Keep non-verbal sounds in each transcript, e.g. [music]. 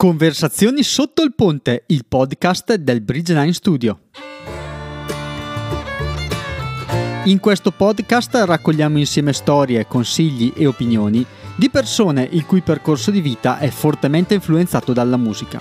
Conversazioni sotto il ponte, il podcast del Bridgeline Studio. In questo podcast raccogliamo insieme storie, consigli e opinioni di persone il cui percorso di vita è fortemente influenzato dalla musica.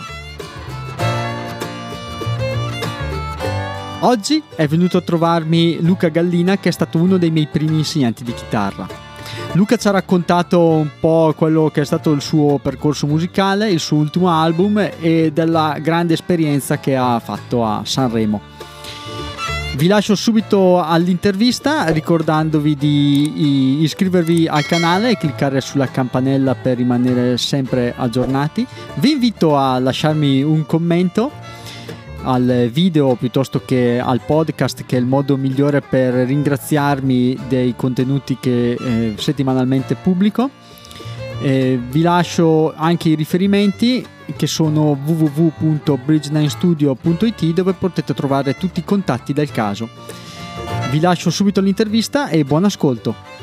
Oggi è venuto a trovarmi Luca Gallina che è stato uno dei miei primi insegnanti di chitarra. Luca ci ha raccontato un po' quello che è stato il suo percorso musicale, il suo ultimo album e della grande esperienza che ha fatto a Sanremo. Vi lascio subito all'intervista ricordandovi di iscrivervi al canale e cliccare sulla campanella per rimanere sempre aggiornati. Vi invito a lasciarmi un commento al video piuttosto che al podcast che è il modo migliore per ringraziarmi dei contenuti che eh, settimanalmente pubblico. Eh, vi lascio anche i riferimenti che sono www.bridge9studio.it dove potete trovare tutti i contatti del caso. Vi lascio subito l'intervista e buon ascolto.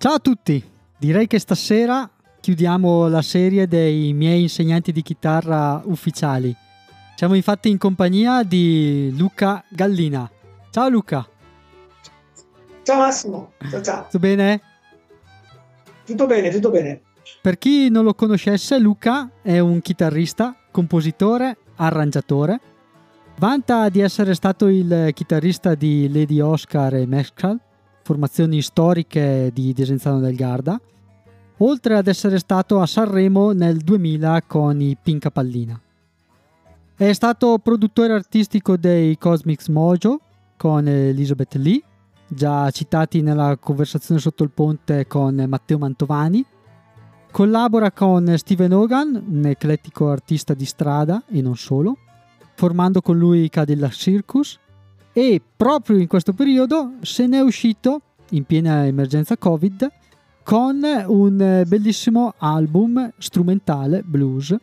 Ciao a tutti, direi che stasera chiudiamo la serie dei miei insegnanti di chitarra ufficiali. Siamo infatti in compagnia di Luca Gallina. Ciao Luca. Ciao Massimo, ciao ciao. Tutto bene? Tutto bene, tutto bene. Per chi non lo conoscesse, Luca è un chitarrista, compositore, arrangiatore. Vanta di essere stato il chitarrista di Lady Oscar e Mescal formazioni storiche di Desenzano del Garda, oltre ad essere stato a Sanremo nel 2000 con i Pinca Pallina. È stato produttore artistico dei Cosmics Mojo con Elizabeth Lee, già citati nella conversazione sotto il ponte con Matteo Mantovani. Collabora con Steven Hogan, un eclettico artista di strada e non solo, formando con lui Cadillac Circus e proprio in questo periodo se ne è uscito in piena emergenza Covid con un bellissimo album strumentale blues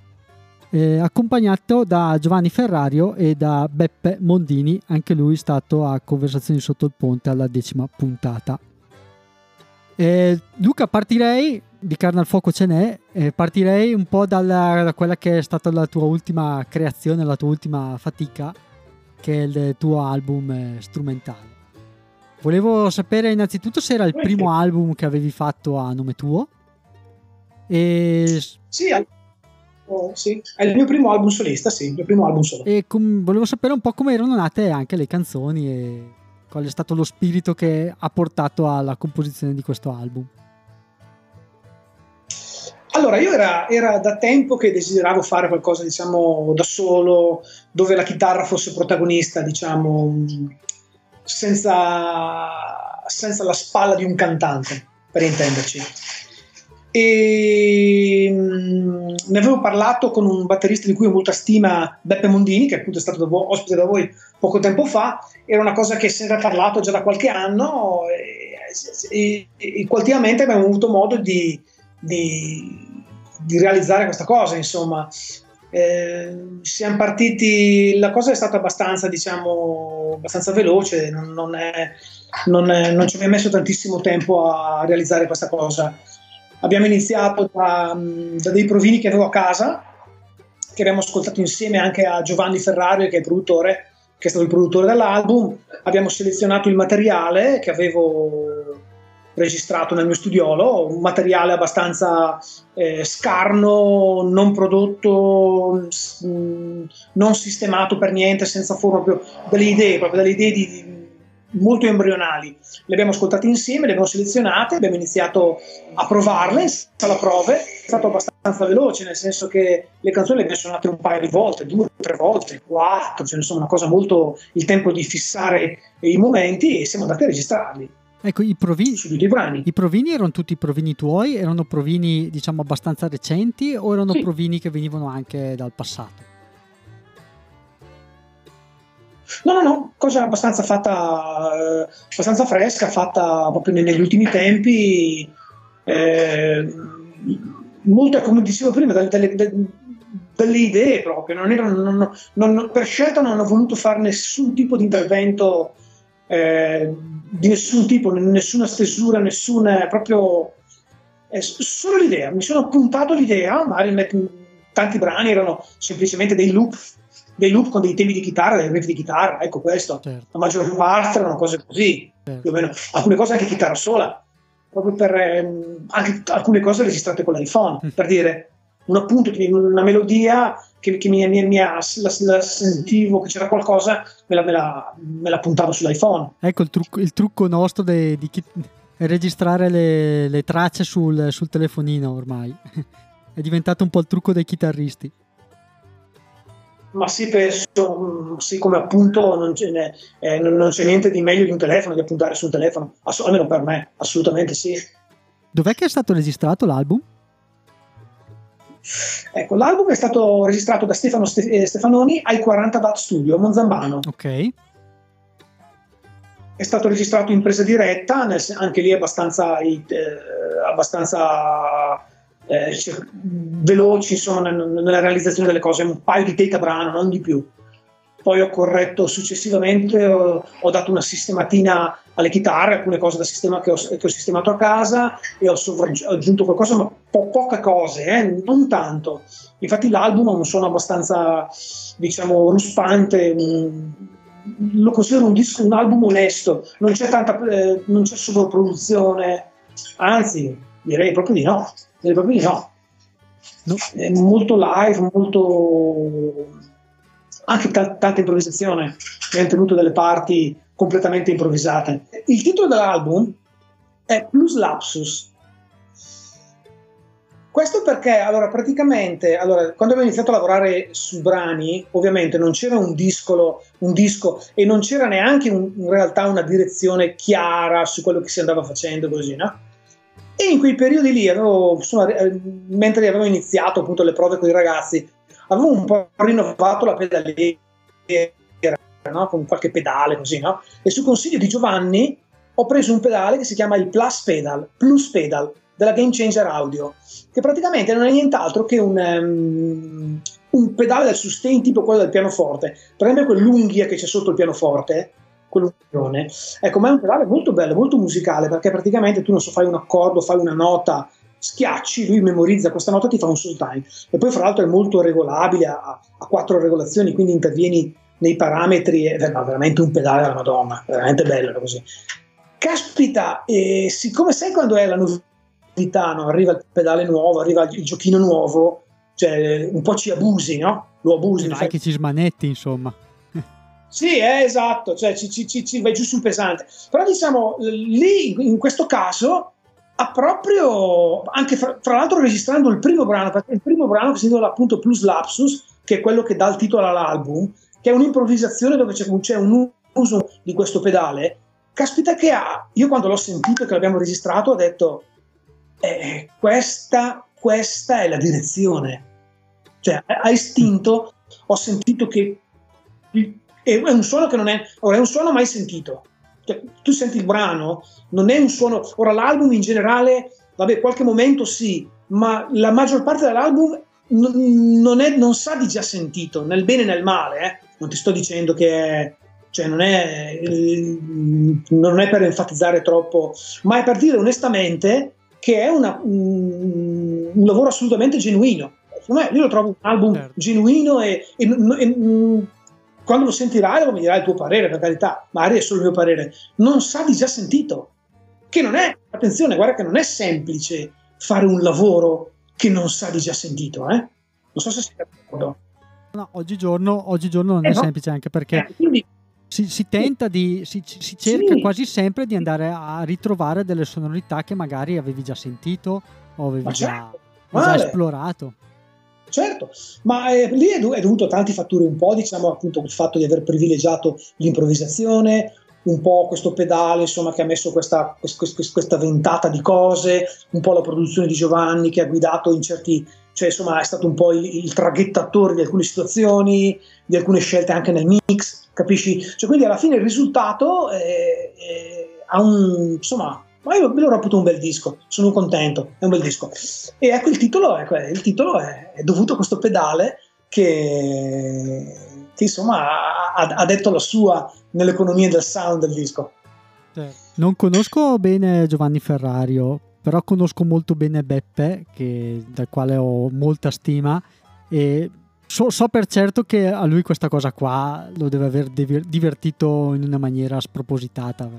eh, accompagnato da Giovanni Ferrario e da Beppe Mondini, anche lui stato a Conversazioni sotto il ponte alla decima puntata. Eh, Luca, partirei, di carne al fuoco ce n'è, eh, partirei un po' dalla, da quella che è stata la tua ultima creazione, la tua ultima fatica che è il tuo album strumentale. Volevo sapere innanzitutto se era il primo album che avevi fatto a nome tuo. E... Sì, oh, sì, è il mio primo album solista, sì, il mio primo album solo. E com- volevo sapere un po' come erano nate anche le canzoni e qual è stato lo spirito che ha portato alla composizione di questo album. Allora, io era, era, da tempo che desideravo fare qualcosa, diciamo, da solo, dove la chitarra fosse protagonista, diciamo, senza, senza la spalla di un cantante, per intenderci. E mm, ne avevo parlato con un batterista di cui ho molta stima, Beppe Mondini, che appunto è stato da vo- ospite da voi poco tempo fa. Era una cosa che si era parlato già da qualche anno e, e, e ultimamente abbiamo avuto modo di, di, di realizzare questa cosa, insomma. Eh, siamo partiti, la cosa è stata abbastanza, diciamo, abbastanza veloce, non, non, è, non, è, non ci abbiamo messo tantissimo tempo a realizzare questa cosa. Abbiamo iniziato da, da, dei provini che avevo a casa, che abbiamo ascoltato insieme anche a Giovanni Ferrario, che è il produttore, che è stato il produttore dell'album. Abbiamo selezionato il materiale che avevo registrato nel mio studiolo, un materiale abbastanza eh, scarno, non prodotto, mh, mm, non sistemato per niente, senza forma, proprio delle idee, proprio delle idee di, di, molto embrionali. Le abbiamo ascoltate insieme, le abbiamo selezionate, abbiamo iniziato a provarle, alla prove, è stato abbastanza veloce, nel senso che le canzoni le abbiamo suonate un paio di volte, due, tre volte, quattro, cioè insomma una cosa molto il tempo di fissare i momenti e siamo andati a registrarli. Ecco, i provini, i provini erano tutti provini tuoi? Erano provini, diciamo, abbastanza recenti o erano sì. provini che venivano anche dal passato? No, no, no, cosa abbastanza fatta, eh, abbastanza fresca, fatta proprio negli ultimi tempi. Eh, molte, come dicevo prima, delle, delle, delle idee proprio. Non erano, non, non, per scelta non ho voluto fare nessun tipo di intervento eh, di nessun tipo, nessuna stesura, nessuna proprio è solo l'idea. Mi sono appuntato l'idea, magari tanti brani erano semplicemente dei loop, dei loop con dei temi di chitarra, dei riff di chitarra, ecco questo. Certo. La maggior parte erano cose così, certo. più o meno. Alcune cose anche chitarra sola, proprio per ehm, anche alcune cose registrate con l'iPhone, mm. per dire un appunto, una melodia che, che mi, mi, mi la, la, sentivo che c'era qualcosa, me la, me la, me la puntavo sull'iPhone. Ecco il trucco, il trucco nostro de, di chi, registrare le, le tracce sul, sul, telefonino ormai. [laughs] È diventato un po' il trucco dei chitarristi. Ma sì, penso, mm, sì, come appunto non c'è, eh, non c'è, niente di meglio di un telefono, di appuntare su un telefono, Ass- almeno per me, assolutamente sì. Dov'è che è stato registrato l'album? Ecco, l'album è stato registrato da Stefano eh, Stefanoni ai 40 Watt Studio, a Monzambano. Ok. È stato registrato in presa diretta, nel, anche lì abbastanza, eh, abbastanza eh, veloci insomma, nella realizzazione delle cose, un paio di take a brano, non di più. Poi ho corretto successivamente, ho, ho dato una sistematina alle chitarre, alcune cose da sistema che ho, che ho sistemato a casa e ho, aggiunto qualcosa, ma po- poche cose, eh, non tanto. Infatti l'album ha un suono abbastanza, diciamo, ruspante, un, lo considero un, disco, un album onesto, non c'è tanta, eh, non c'è sovrapproduzione, anzi direi proprio di no, direi proprio di no. no. È molto live, molto anche t- tanta improvvisazione, abbiamo tenuto delle parti completamente improvvisate. Il titolo dell'album è Plus Lapsus. Questo perché, allora, praticamente, allora, quando abbiamo iniziato a lavorare su brani, ovviamente non c'era un, discolo, un disco e non c'era neanche un, in realtà una direzione chiara su quello che si andava facendo, così, no? E in quei periodi lì, avevo, insomma, eh, mentre avevo iniziato appunto le prove con i ragazzi, avevo un po' rinnovato la pedaliera, no? con qualche pedale così, no? E su consiglio di Giovanni ho preso un pedale che si chiama il Plus Pedal, Plus Pedal della Game Changer Audio, che praticamente non è nient'altro che un, um, un pedale del sustain tipo quello del pianoforte. Prende quell'unghia che c'è sotto il pianoforte, quell'unione. Ecco, ma è un pedale molto bello, molto musicale, perché praticamente tu non so, fai un accordo, fai una nota, schiacci, lui memorizza questa nota, ti fa un sultane. E poi, fra l'altro, è molto regolabile, ha, ha quattro regolazioni, quindi intervieni nei parametri, è veramente un pedale della Madonna, veramente bello così. Caspita, e siccome sai quando è la novità, no? arriva il pedale nuovo, arriva il giochino nuovo, cioè un po' ci abusi, no? Lo abusi. Anche che ci smanetti, insomma. Sì, eh, esatto, cioè ci, ci, ci, vai giù sul pesante. Però diciamo, lì in questo caso ha proprio, anche fra, fra, l'altro registrando il primo brano, perché il primo brano che si intitola appunto Plus Lapsus, che è quello che dà il titolo all'album, che è un'improvvisazione dove c'è, c'è un uso di questo pedale, caspita che ha, io quando l'ho sentito e che l'abbiamo registrato ho detto, eh, questa, questa è la direzione. Cioè, a istinto ho sentito che è un suono che non è, ora è un suono mai sentito. Cioè, tu senti il brano, non è un suono, ora l'album in generale, vabbè, qualche momento sì, ma la maggior parte dell'album non, non, è, non sa di già sentito, nel bene e nel male, eh non ti sto dicendo che è, cioè non, è, non è per enfatizzare troppo, ma è per dire onestamente che è una, un, un, lavoro assolutamente genuino. Io lo trovo un album certo. genuino e, e, e, quando lo sentirai mi dirai il tuo parere, per carità, magari è solo il mio parere. Non sa di già sentito. Che non è, attenzione, guarda che non è semplice fare un lavoro che non sa di già sentito, eh? Non so se sei d'accordo. No, oggigiorno, oggigiorno non eh è no. semplice anche perché eh, quindi, si, si, tenta di, si, si cerca sì. quasi sempre di andare a ritrovare delle sonorità che magari avevi già sentito o avevi già, certo. già esplorato. Certo, ma eh, lì è, è, dovuto a tanti fattori, un po' diciamo appunto il fatto di aver privilegiato l'improvvisazione, un po' questo pedale insomma che ha messo questa, questa, questa ventata di cose, un po' la produzione di Giovanni che ha guidato in certi cioè insomma è stato un po' il, il traghettatore di alcune situazioni, di alcune scelte anche nel mix, capisci? Cioè, quindi alla fine il risultato è, è, ha un, insomma, ma io me lo reputo un bel disco, sono contento, è un bel disco. E ecco il titolo, ecco, il titolo è, è dovuto a questo pedale che, che insomma ha, ha detto la sua nell'economia del sound del disco. Non conosco bene Giovanni Ferrario, però conosco molto bene Beppe, che, dal quale ho molta stima e so, so, per certo che a lui questa cosa qua lo deve aver divertito in una maniera spropositata.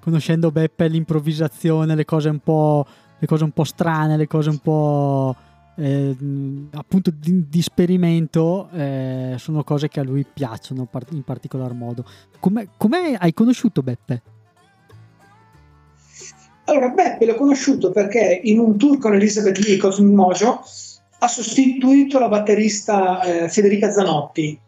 Conoscendo Beppe, l'improvvisazione, le cose un po', cose un po strane, le cose un po' eh, appunto di, di esperimento eh, sono cose che a lui piacciono in particolar modo. Come hai conosciuto Beppe? Allora, Beppe l'ho conosciuto perché in un tour con Elizabeth Lee e Cosmo Mojo ha sostituito la batterista eh, Federica Zanotti.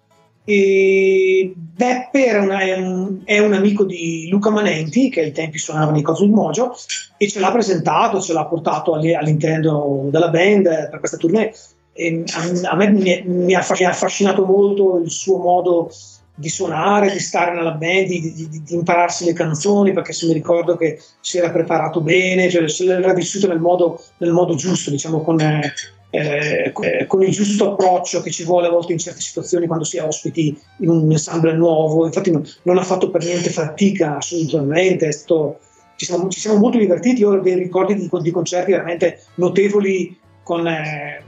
E Beppe una, è, un, è, un, amico di Luca Manenti, che ai tempi suonava nei Cosmo Mojo, e ce l'ha presentato, ce l'ha portato all'interno della band per questa tournée. E a, a me mi, mi ha affascinato molto il suo modo di suonare, di stare nella band, di, di, di, impararsi le canzoni, perché se mi ricordo che si era preparato bene, cioè se l'era vissuto nel modo, nel modo giusto, diciamo con, eh, eh, con, il giusto approccio che ci vuole a volte in certe situazioni quando si è ospiti in un ensemble nuovo. Infatti non, non ha fatto per niente fatica, assolutamente, stato, ci, siamo, ci, siamo, molto divertiti, io ho dei ricordi di, di concerti veramente notevoli con... Eh,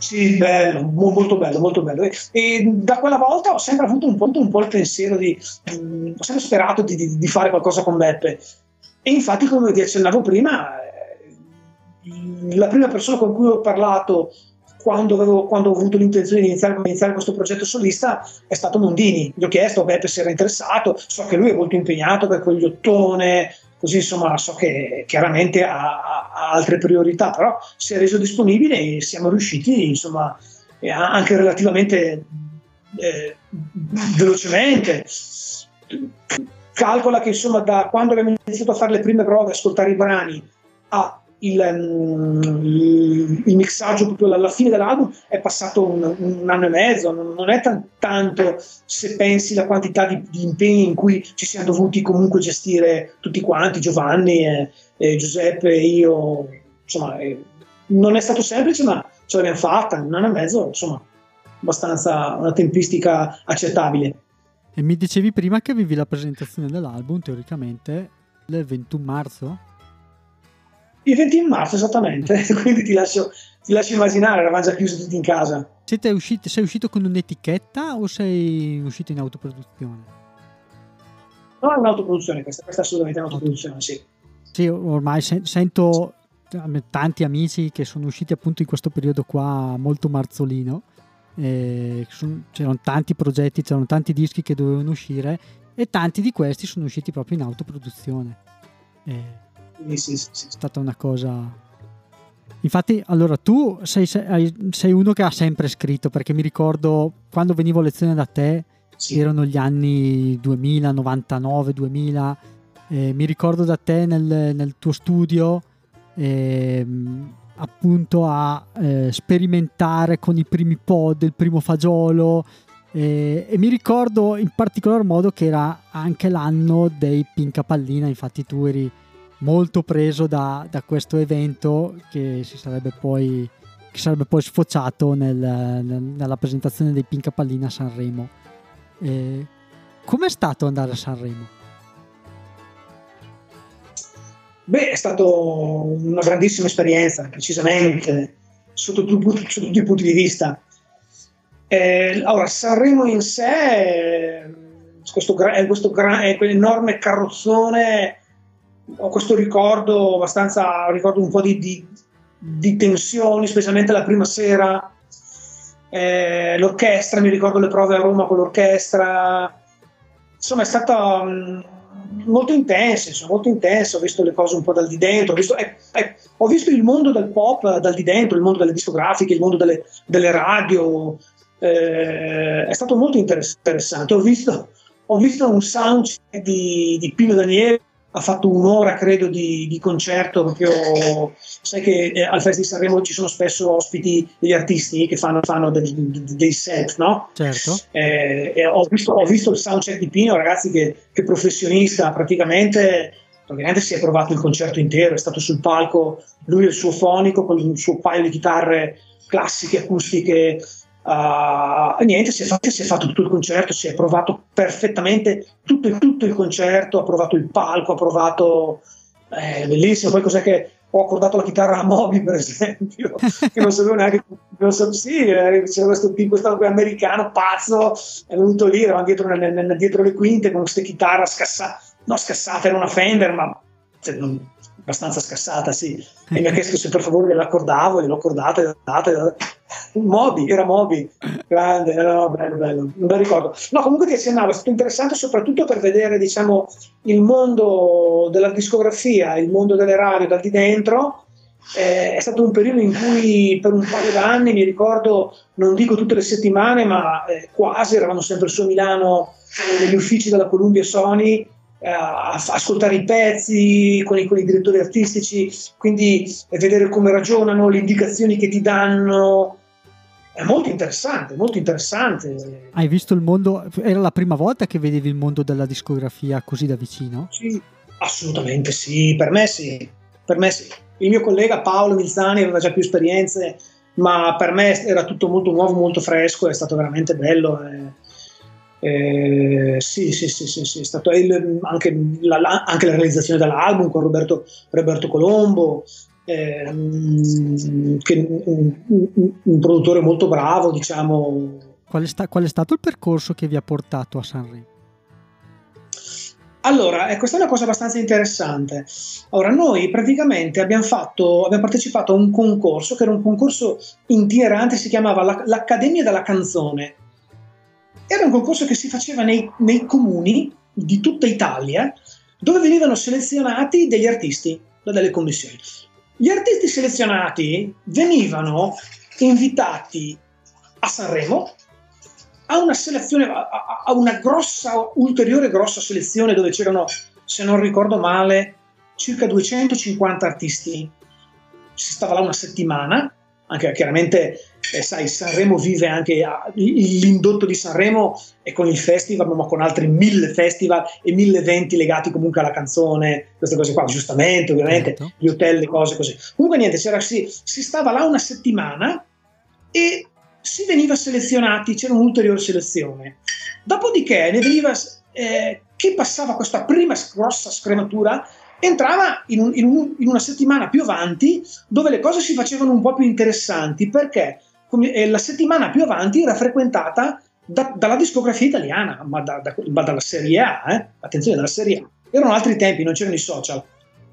sì, bello, molto bello, molto bello. E, da quella volta ho sempre avuto un po', un po il pensiero di, um, ho sempre sperato di, di, di, fare qualcosa con Beppe. E infatti, come vi accennavo prima, eh, la prima persona con cui ho parlato quando, avevo, quando ho avuto l'intenzione di iniziare, iniziare, questo progetto solista è stato Mondini. Gli ho chiesto a Beppe se era interessato, so che lui è molto impegnato per quell'ottone, così insomma so che chiaramente ha, ha, altre priorità, però si è reso disponibile e siamo riusciti insomma anche relativamente eh, velocemente. Calcola che insomma da quando abbiamo iniziato a fare le prime prove, ascoltare i brani a il, um, il, mixaggio proprio alla fine dell'album è passato un, un anno e mezzo, non, è t- tanto se pensi la quantità di, di, impegni in cui ci siamo dovuti comunque gestire tutti quanti, Giovanni, e, e Giuseppe, io, insomma, eh, non è stato semplice, ma ce l'abbiamo fatta, un anno e mezzo, insomma, abbastanza una tempistica accettabile. E mi dicevi prima che avevi la presentazione dell'album, teoricamente, il 21 marzo? Il 20 marzo, esattamente, [laughs] quindi ti lascio, ti lascio immaginare, eravamo già chiusi tutti in casa. Usciti, sei uscito con un'etichetta o sei uscito in autoproduzione? No, è un'autoproduzione questa, questa è assolutamente un'autoproduzione, sì. Sì, ormai se- sento tanti amici che sono usciti appunto in questo periodo qua molto marzolino. Eh, c'erano tanti progetti, c'erano tanti dischi che dovevano uscire e tanti di questi sono usciti proprio in autoproduzione. Eh, sì, sì, sì. È stata una cosa... Infatti, allora tu sei, sei, uno che ha sempre scritto, perché mi ricordo quando venivo a lezione da te, sì. erano gli anni 2000, 99, 2000, eh, mi ricordo da te nel, nel tuo studio eh, appunto a eh, sperimentare con i primi pod, il primo fagiolo, e, e, mi ricordo in particolar modo che era anche l'anno dei Pinca Pallina, infatti tu eri molto preso da, da questo evento che si sarebbe poi, sarebbe poi sfociato nel, nel, nella presentazione dei Pinca Pallina a Sanremo. Eh, com'è stato andare a Sanremo? Beh, è stata una grandissima esperienza, precisamente, sotto, tutti, sotto tutti i punti di vista. Eh, allora, Sanremo in sé questo, è questo, è quell'enorme carrozzone ho questo ricordo abbastanza, ricordo un po' di, di, di tensioni, specialmente la prima sera. Eh, l'orchestra, mi ricordo le prove a Roma con l'orchestra. Insomma, è stata um, molto intensa, insomma, molto intensa. Ho visto le cose un po' dal di dentro. Ho visto, eh, eh, ho visto il mondo del pop dal di dentro, il mondo delle discografiche, il mondo delle, delle radio. Eh, è stato molto interessante. Ho visto, ho visto un soundcheck di, di Pino Daniele ha fatto un'ora credo di, di, concerto proprio sai che eh, al Festival di Sanremo ci sono spesso ospiti degli artisti che fanno, fanno dei, dei, set no? certo eh, ho, visto, ho, visto, il soundcheck di Pino ragazzi che, che professionista praticamente praticamente si è provato il concerto intero è stato sul palco lui e il suo fonico con il suo paio di chitarre classiche acustiche Uh, niente, si è, fatto, si è, fatto, tutto il concerto, si è provato perfettamente tutto, tutto il concerto, ha provato il palco, ha provato eh, bellissimo. Poi cos'è che ho accordato la chitarra a Moby, per esempio, che non sapevo neanche. Non so, sì, eh, c'era questo questo americano pazzo, è venuto lì, eravamo dietro, dietro le quinte con queste chitarre scassate, no scassate, era una Fender, ma cioè, non, abbastanza scassata, sì. E mi ha chiesto se per favore l'accordavo, gliel'ho accordata, data, Moby, era Moby, grande, no, bello, bello, un bel ricordo. No, comunque ti accennavo, è stato interessante soprattutto per vedere, diciamo, il mondo della discografia, il mondo delle radio da di dentro. Eh, è stato un periodo in cui per un paio d'anni, mi ricordo, non dico tutte le settimane, ma eh, quasi eravamo sempre su Milano negli uffici della Columbia Sony eh, ascoltare i pezzi con i, con i, direttori artistici, quindi vedere come ragionano, le indicazioni che ti danno. È molto interessante, molto interessante. Hai visto il mondo? Era la prima volta che vedevi il mondo della discografia così da vicino? Sì, assolutamente sì, per me sì, per me sì. Il mio collega Paolo Mizzani aveva già più esperienze, ma per me era tutto molto nuovo, molto fresco, è stato veramente bello. Eh eh, sì, sì, sì, sì, sì, è stato il, anche, la, anche, la, realizzazione dell'album con Roberto, Roberto Colombo, eh, un, un, un, produttore molto bravo, diciamo. Qual è, sta, qual è, stato il percorso che vi ha portato a Sanremo? Allora, eh, questa è una cosa abbastanza interessante. Ora, noi praticamente abbiamo, fatto, abbiamo partecipato a un concorso che era un concorso itinerante, si chiamava l'Accademia della Canzone era un concorso che si faceva nei, nei comuni di tutta Italia dove venivano selezionati degli artisti da delle commissioni. Gli artisti selezionati venivano invitati a Sanremo a una selezione, a una grossa, ulteriore grossa selezione dove c'erano, se non ricordo male, circa 250 artisti. Si stava là una settimana, anche chiaramente eh, sai, Sanremo vive anche l'indotto di Sanremo e con il festival, ma con altri mille festival e mille eventi legati comunque alla canzone, queste cose qua, giustamente, ovviamente, certo. gli hotel, le cose così. Comunque niente, si, si stava là una settimana e si veniva selezionati, c'era un'ulteriore selezione. Dopodiché ne veniva, eh, chi passava questa prima grossa scrematura entrava in, un, in, un, in, una settimana più avanti dove le cose si facevano un po' più interessanti perché come, eh, la settimana più avanti era frequentata da, dalla discografia italiana, ma, da, da, ma, dalla Serie A, eh? attenzione, dalla Serie A. Erano altri tempi, non c'erano i social,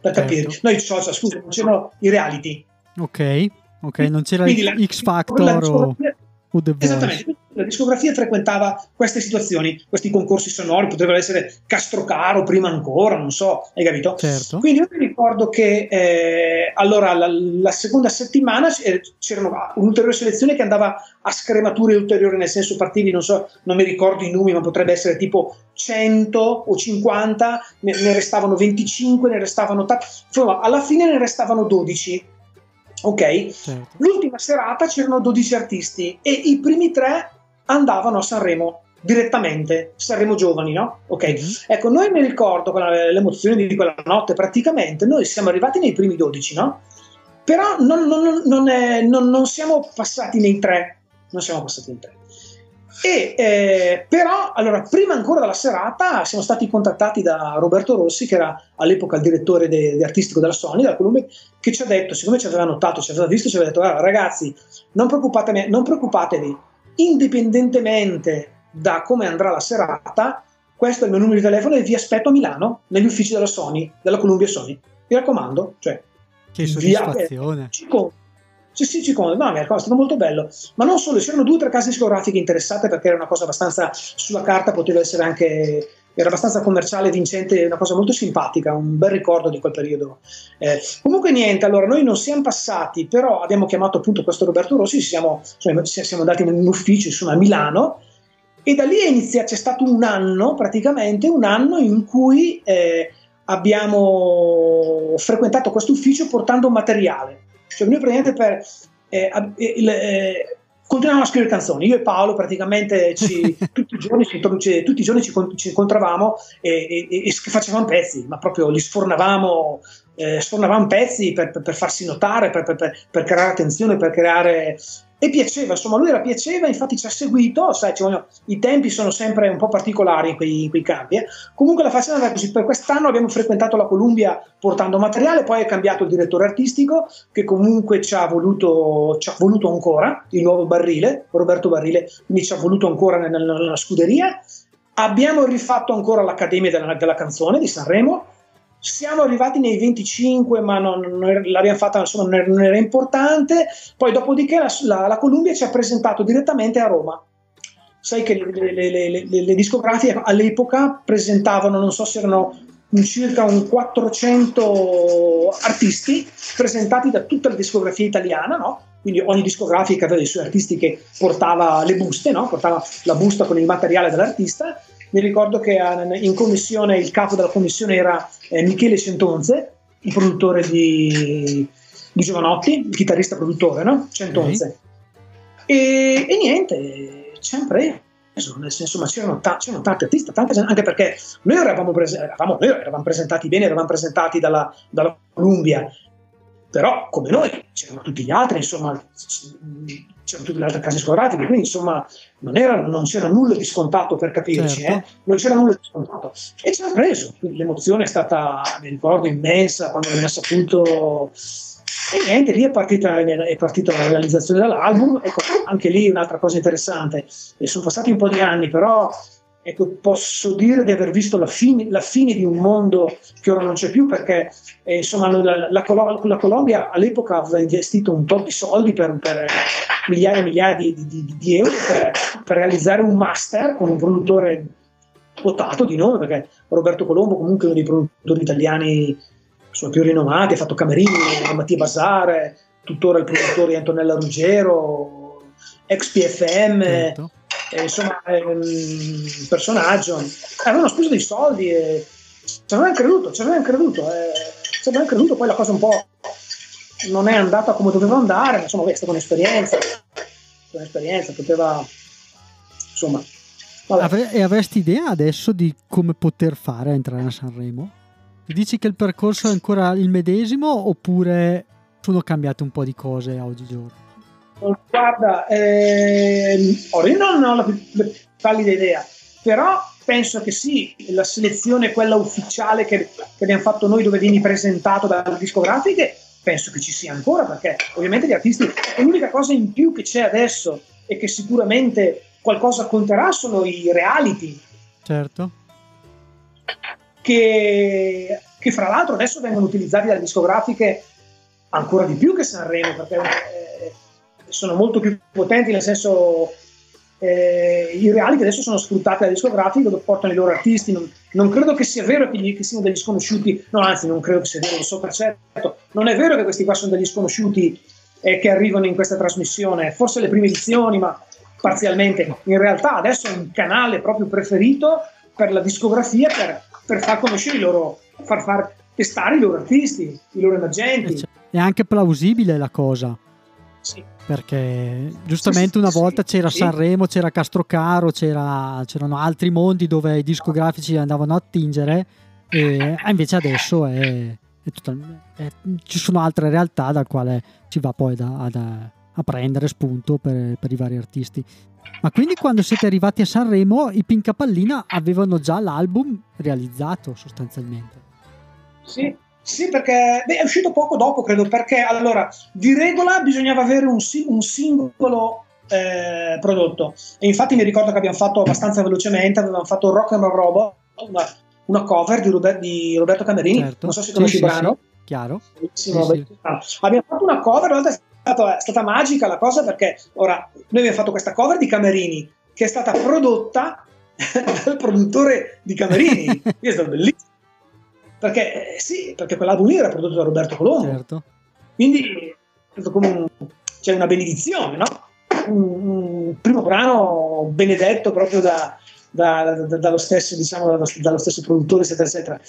per certo. capire. No, i social, scusa, non c'erano i reality. Ok, ok, non c'era Quindi la, X Factor o, o The Voice. Esattamente, la discografia frequentava queste situazioni, questi concorsi sonori, potrebbero essere Castrocaro prima ancora, non so, hai capito? Certo. Quindi io mi ricordo che eh, allora la, la, seconda settimana c'era un'ulteriore selezione che andava a scremature ulteriori, nel senso partivi, non so, non mi ricordo i numeri, ma potrebbe essere tipo 100 o 50, ne, ne restavano 25, ne restavano t- insomma, alla fine ne restavano 12. Ok? Certo. L'ultima serata c'erano 12 artisti e i primi tre andavano a Sanremo direttamente, Sanremo Giovani, no? Ok. Mm-hmm. Ecco, noi mi ricordo quella, l'emozione di quella notte, praticamente noi siamo arrivati nei primi 12, no? Però non, non, non, è, non, siamo passati nei tre, non siamo passati nei tre. E, eh, però, allora, prima ancora della serata siamo stati contattati da Roberto Rossi, che era all'epoca il direttore de, de artistico della Sony, della Columbia, che ci ha detto, siccome ci aveva notato, ci aveva visto, ci aveva detto, ah, ragazzi, non preoccupatevi, non preoccupatevi indipendentemente da come andrà la serata, questo è il mio numero di telefono e vi aspetto a Milano, negli uffici della Sony, della Columbia Sony. Mi raccomando, cioè, che soddisfazione. Via, sì, sì, ci con- no, è stato molto bello. Ma non solo, c'erano due o tre case discografiche interessate perché era una cosa abbastanza sulla carta, poteva essere anche era abbastanza commerciale, vincente, una cosa molto simpatica, un bel ricordo di quel periodo. Eh, comunque niente, allora noi non siamo passati, però abbiamo chiamato appunto questo Roberto Rossi, siamo, cioè, siamo andati in un ufficio insomma, a Milano e da lì è iniziato, c'è stato un anno praticamente, un anno in cui eh, abbiamo frequentato questo ufficio portando materiale. Cioè noi praticamente per... Eh, il, eh, continuavamo a scrivere canzoni. Io e Paolo praticamente ci, [laughs] tutti i giorni, ci, tutti i giorni ci, ci incontravamo e, e, e, facevamo pezzi, ma proprio li sfornavamo, eh, sfornavamo pezzi per, per, per farsi notare, per, per, creare attenzione, per creare e piaceva, insomma, lui era piaceva, infatti ci ha seguito, sai, vogliono, i tempi sono sempre un po' particolari in quei, in quei campi. Eh. Comunque la faccenda era così, per quest'anno abbiamo frequentato la Columbia portando materiale, poi è cambiato il direttore artistico che comunque ci ha voluto, ci ha voluto ancora, il nuovo Barrile, Roberto Barrile, quindi ci ha voluto ancora nella, nella scuderia. Abbiamo rifatto ancora l'Accademia della, della canzone di Sanremo, siamo arrivati nei 25, ma non, non l'abbiamo fatta, insomma, non era, non era, importante. Poi, dopodiché, la, la, la, Columbia ci ha presentato direttamente a Roma. Sai che le, le, le, le discografiche all'epoca presentavano, non so se erano circa un 400 artisti presentati da tutta la discografia italiana, no? quindi ogni discografica aveva i suoi artisti che portava le buste, no? portava la busta con il materiale dell'artista mi ricordo che in commissione il capo della commissione era eh, Michele Centonze, il produttore di, di Giovanotti, il chitarrista produttore, no? Centonze. Okay. E, e, niente, sempre nel senso, ma c'erano, ta- c'erano tanti artisti, tante anche perché noi eravamo, prese- eravamo, noi eravamo, presentati bene, eravamo presentati dalla, dalla Columbia, però come noi c'erano tutti gli altri, insomma, c'erano tutte le altre case discografiche, quindi insomma non, era, non, c'era nulla di scontato per capirci, certo. eh? non c'era nulla di scontato. E ci ha preso, quindi l'emozione è stata, mi ricordo, immensa quando abbiamo saputo... E niente, lì è partita, è partita la realizzazione dell'album, ecco, anche lì un'altra cosa interessante, e sono passati un po' di anni, però ecco, posso dire di aver visto la fine, la fine, di un mondo che ora non c'è più perché eh, insomma, la, la, la, Colombia all'epoca aveva investito un po' di soldi per, per migliaia e migliaia di, di, di euro per, per, realizzare un master con un produttore quotato di nome perché Roberto Colombo comunque è uno dei produttori italiani insomma, più rinomati, ha fatto Camerini, Mattia Basare, tuttora il produttore Antonella Ruggero, ex PFM. Certo eh, insomma un personaggio, avevano speso dei soldi e ci avevano creduto, ci avevano creduto, eh, ci avevano creduto, poi la cosa un po' non è andata come doveva andare, ma insomma è stata un'esperienza, un'esperienza, poteva, insomma... Vabbè. E avresti idea adesso di come poter fare a entrare a Sanremo? Dici che il percorso è ancora il medesimo oppure sono cambiate un po' di cose oggigiorno? Guarda, ehm, ora io non ho la più pallida idea, però penso che sì, la selezione, quella ufficiale che, che abbiamo fatto noi, dove vieni presentato dalle discografiche, penso che ci sia ancora, perché ovviamente gli artisti, l'unica cosa in più che c'è adesso e che sicuramente qualcosa conterà sono i reality. Certo. Che, che fra l'altro adesso vengono utilizzati dalle discografiche ancora di più che Sanremo, perché eh, sono molto più potenti, nel senso eh, i reality adesso sono sfruttati da discografiche dove portano i loro artisti. Non, non credo che sia vero che, gli, che, siano degli sconosciuti, no, anzi, non credo che sia vero, lo so per certo. Non è vero che questi qua sono degli sconosciuti eh, che arrivano in questa trasmissione, forse le prime edizioni, ma parzialmente. In realtà adesso è un canale proprio preferito per la discografia per, per far conoscere i loro, far, far testare i loro artisti, i loro emergenti. È anche plausibile la cosa. Sì perché giustamente una volta c'era Sanremo, c'era Castrocaro, c'era, c'erano altri mondi dove i discografici andavano a attingere e invece adesso è, è total, è, ci sono altre realtà dal quale si va poi da, da, a prendere spunto per, per, i vari artisti. Ma quindi quando siete arrivati a Sanremo i Pinca Pallina avevano già l'album realizzato sostanzialmente? Sì, sì, perché beh, è uscito poco dopo, credo, perché allora di regola bisognava avere un, un singolo eh, prodotto. E infatti mi ricordo che abbiamo fatto abbastanza velocemente, avevamo fatto Rock and Roll Robot, una, una cover di, Robert, di, Roberto Camerini, certo. non so se conosci sì, il brano. Sì, chiaro. Sì, abbiamo fatto una cover, è stata, è stata magica la cosa perché ora noi abbiamo fatto questa cover di Camerini che è stata prodotta [laughs] dal produttore di Camerini. [laughs] è stato bellissimo perché eh, sì, perché quell'album lì era prodotto da Roberto Colombo. Certo. Quindi un, c'è una benedizione, no? Un, un, primo brano benedetto proprio da, da, da, dallo, stesso, diciamo, dallo stesso produttore, eccetera, eccetera,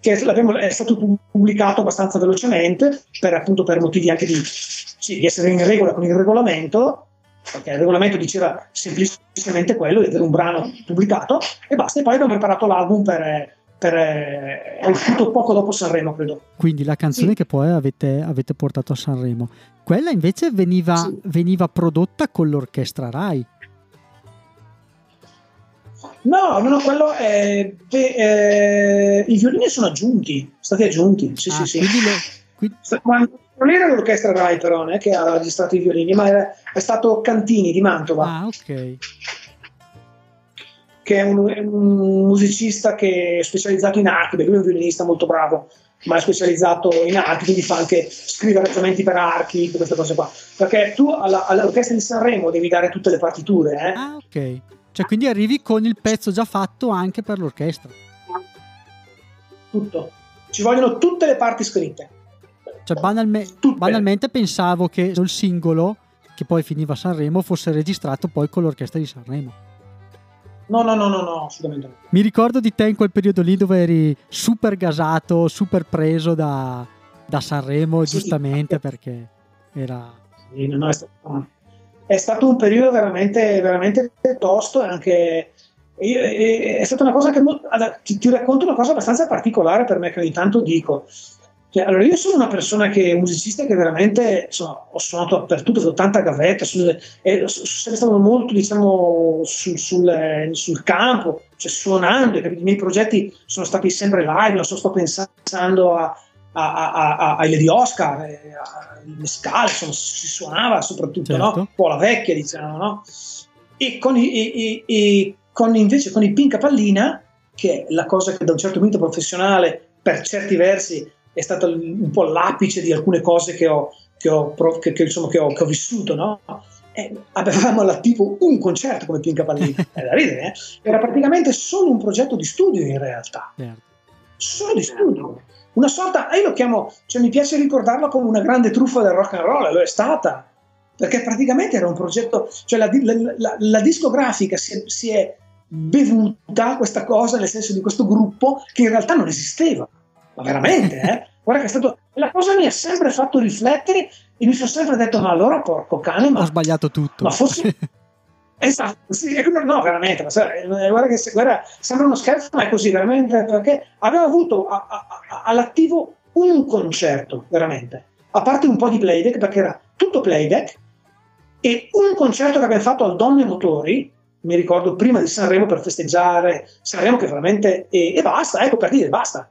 che è stato pubblicato abbastanza velocemente per, appunto, per motivi anche di, sì, di essere in regola con il regolamento, perché il regolamento diceva semplicemente quello di avere un brano pubblicato e basta, e poi abbiamo preparato l'album per per, eh, è uscito poco dopo Sanremo, credo. Quindi la canzone sì. che poi avete, avete, portato a Sanremo. Quella invece veniva, sì. veniva prodotta con l'orchestra Rai. No, no, no, quello è. Beh, eh, I violini sono aggiunti, stati aggiunti. Sì, ah, sì, sì. Le, quindi... Non era l'orchestra Rai, però, non è che ha registrato i violini, ma è, è stato Cantini di Mantova. Ah, ok che è un, è un, musicista che è specializzato in archi, perché lui è un violinista molto bravo, ma è specializzato in archi, quindi fa anche scrive arrangiamenti per archi, queste cose qua. Perché tu alla, all'orchestra di Sanremo devi dare tutte le partiture. Eh? Ah, ok. Cioè, quindi arrivi con il pezzo già fatto anche per l'orchestra. Tutto. Ci vogliono tutte le parti scritte. Cioè, banalme- banalmente pensavo che il singolo, che poi finiva a Sanremo, fosse registrato poi con l'orchestra di Sanremo. No, no, no, no, no, assolutamente no. Mi ricordo di te in quel periodo lì dove eri super gasato, super preso da, da Sanremo, sì, giustamente, sì. perché era... Sì, no, è, stato, è, stato, un periodo veramente, veramente tosto e anche... È stata una cosa che ti, ti racconto una cosa abbastanza particolare per me che ogni tanto dico cioè, allora, io sono una persona che è musicista che veramente insomma, ho suonato dappertutto, ho fatto tanta gavetta, e sono sempre stato molto diciamo, sul, sul, sul, campo, cioè suonando, i miei progetti sono stati sempre live, non so, sto pensando a, a, a, a, ai Lady Oscar, eh, alle scale, insomma, si suonava soprattutto, certo. no? un po' la vecchia diciamo, no? e, con i, e, e con invece con i Pinca Pallina, che è la cosa che da un certo punto professionale per certi versi è stato un po' l'apice di alcune cose che ho, che ho, che, che, insomma, che ho, ho vissuto, no? Eh, avevamo all'attivo un concerto come Pinca Pallini, [laughs] è da ridere, eh? era praticamente solo un progetto di studio in realtà, certo. solo di studio, una sorta, io lo chiamo, cioè mi piace ricordarlo come una grande truffa del rock and roll, lo è stata, perché praticamente era un progetto, cioè la, la, la, la discografica si è, si è bevuta questa cosa, nel senso di questo gruppo che in realtà non esisteva ma veramente, eh? Guarda che è stato. La cosa mi ha sempre fatto riflettere e mi sono sempre detto: Ma allora, porco cane, ma. Ho sbagliato tutto. Ma forse. [laughs] esatto, sì, no, veramente. Ma, eh, guarda che guarda, sembra uno scherzo, ma è così, veramente. Perché aveva avuto a, a, a, all'attivo un concerto, veramente. A parte un po' di playback, perché era tutto playback, e un concerto che abbiamo fatto al Donne Motori, mi ricordo prima di Sanremo per festeggiare Sanremo che veramente e, e basta, ecco per dire basta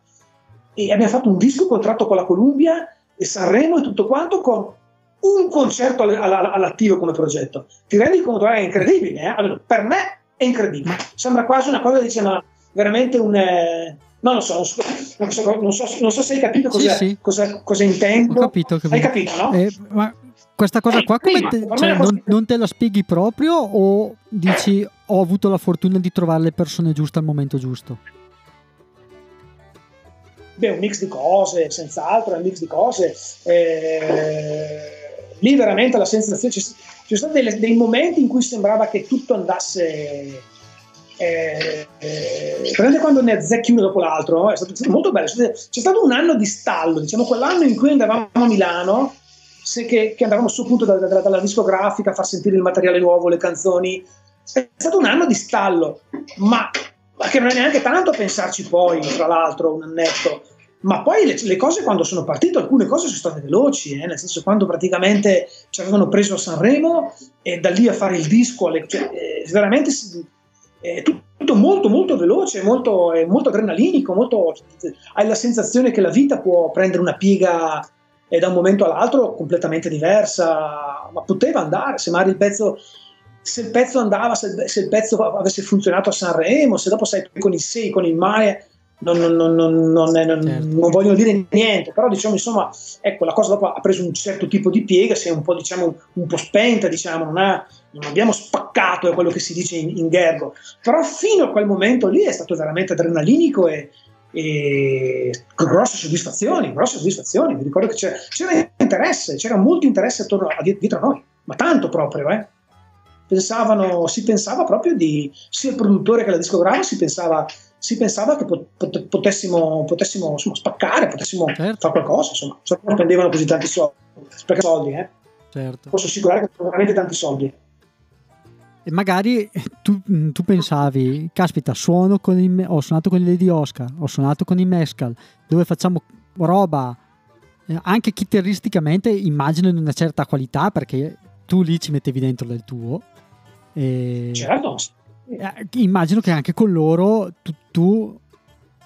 e abbiamo fatto un disco contratto con la Columbia e Sanremo e tutto quanto con un concerto all'attivo come progetto. Ti rendi conto? È incredibile, eh? allora, per me è incredibile. Sembra quasi una cosa, dice, ma veramente un... Eh, non lo so, non so, non so, non so, non so se hai capito cosa, sì, sì. cosa, cosa intendo. Ho capito, capito. Hai capito, no? Eh, ma questa cosa qua come te, cioè, non, non, te la spieghi proprio o dici ho avuto la fortuna di trovare le persone giuste al momento giusto? Beh, un mix di cose, senz'altro, è un mix di cose. Eh, lì veramente la sensazione, ci sono stati dei, dei, momenti in cui sembrava che tutto andasse... Eh, eh, quando ne azzecchi uno dopo l'altro, è stato, è stato molto bello. C'è stato un anno di stallo, diciamo quell'anno in cui andavamo a Milano, che, che, andavamo su appunto da, da, dalla discografica a far sentire il materiale nuovo, le canzoni. È stato un anno di stallo, ma ma che non è neanche tanto pensarci poi, tra l'altro, un annetto. Ma poi le, le, cose quando sono partito, alcune cose sono state veloci, eh? nel senso quando praticamente ci avevano preso a Sanremo e da lì a fare il disco, alle, cioè, eh, veramente è tutto molto molto veloce, molto, molto adrenalinico, molto, hai la sensazione che la vita può prendere una piega e da un momento all'altro completamente diversa, ma poteva andare, se magari il pezzo se il pezzo andava, se il, se il, pezzo avesse funzionato a Sanremo, se dopo sei con il 6, con il mare, non, non, non, non, certo. non vogliono dire niente, però diciamo insomma, ecco, la cosa dopo ha preso un certo tipo di piega, si è un po', diciamo, un po spenta, diciamo, non, ha, non abbiamo spaccato, è quello che si dice in, in gergo, però fino a quel momento lì è stato veramente adrenalinico e, e grosse soddisfazioni, grosse soddisfazioni, mi ricordo che c'era, c'era interesse, c'era molto interesse attorno a, dietro a noi, ma tanto proprio, eh pensavano, si pensava proprio di, sia il produttore che la discografica si pensava, si pensava che pot, potessimo, potessimo insomma, spaccare, potessimo certo. fare qualcosa, insomma, se non spendevano così tanti soldi, perché soldi, eh? Certo. Posso assicurare che sono veramente tanti soldi. e magari tu, tu, pensavi, caspita, suono con il, ho suonato con i Lady Oscar, ho suonato con i Mescal, dove facciamo roba eh, anche chitarristicamente immagino di una certa qualità perché tu lì ci mettevi dentro del tuo. E, certo. Eh, immagino che anche con loro tu, tu,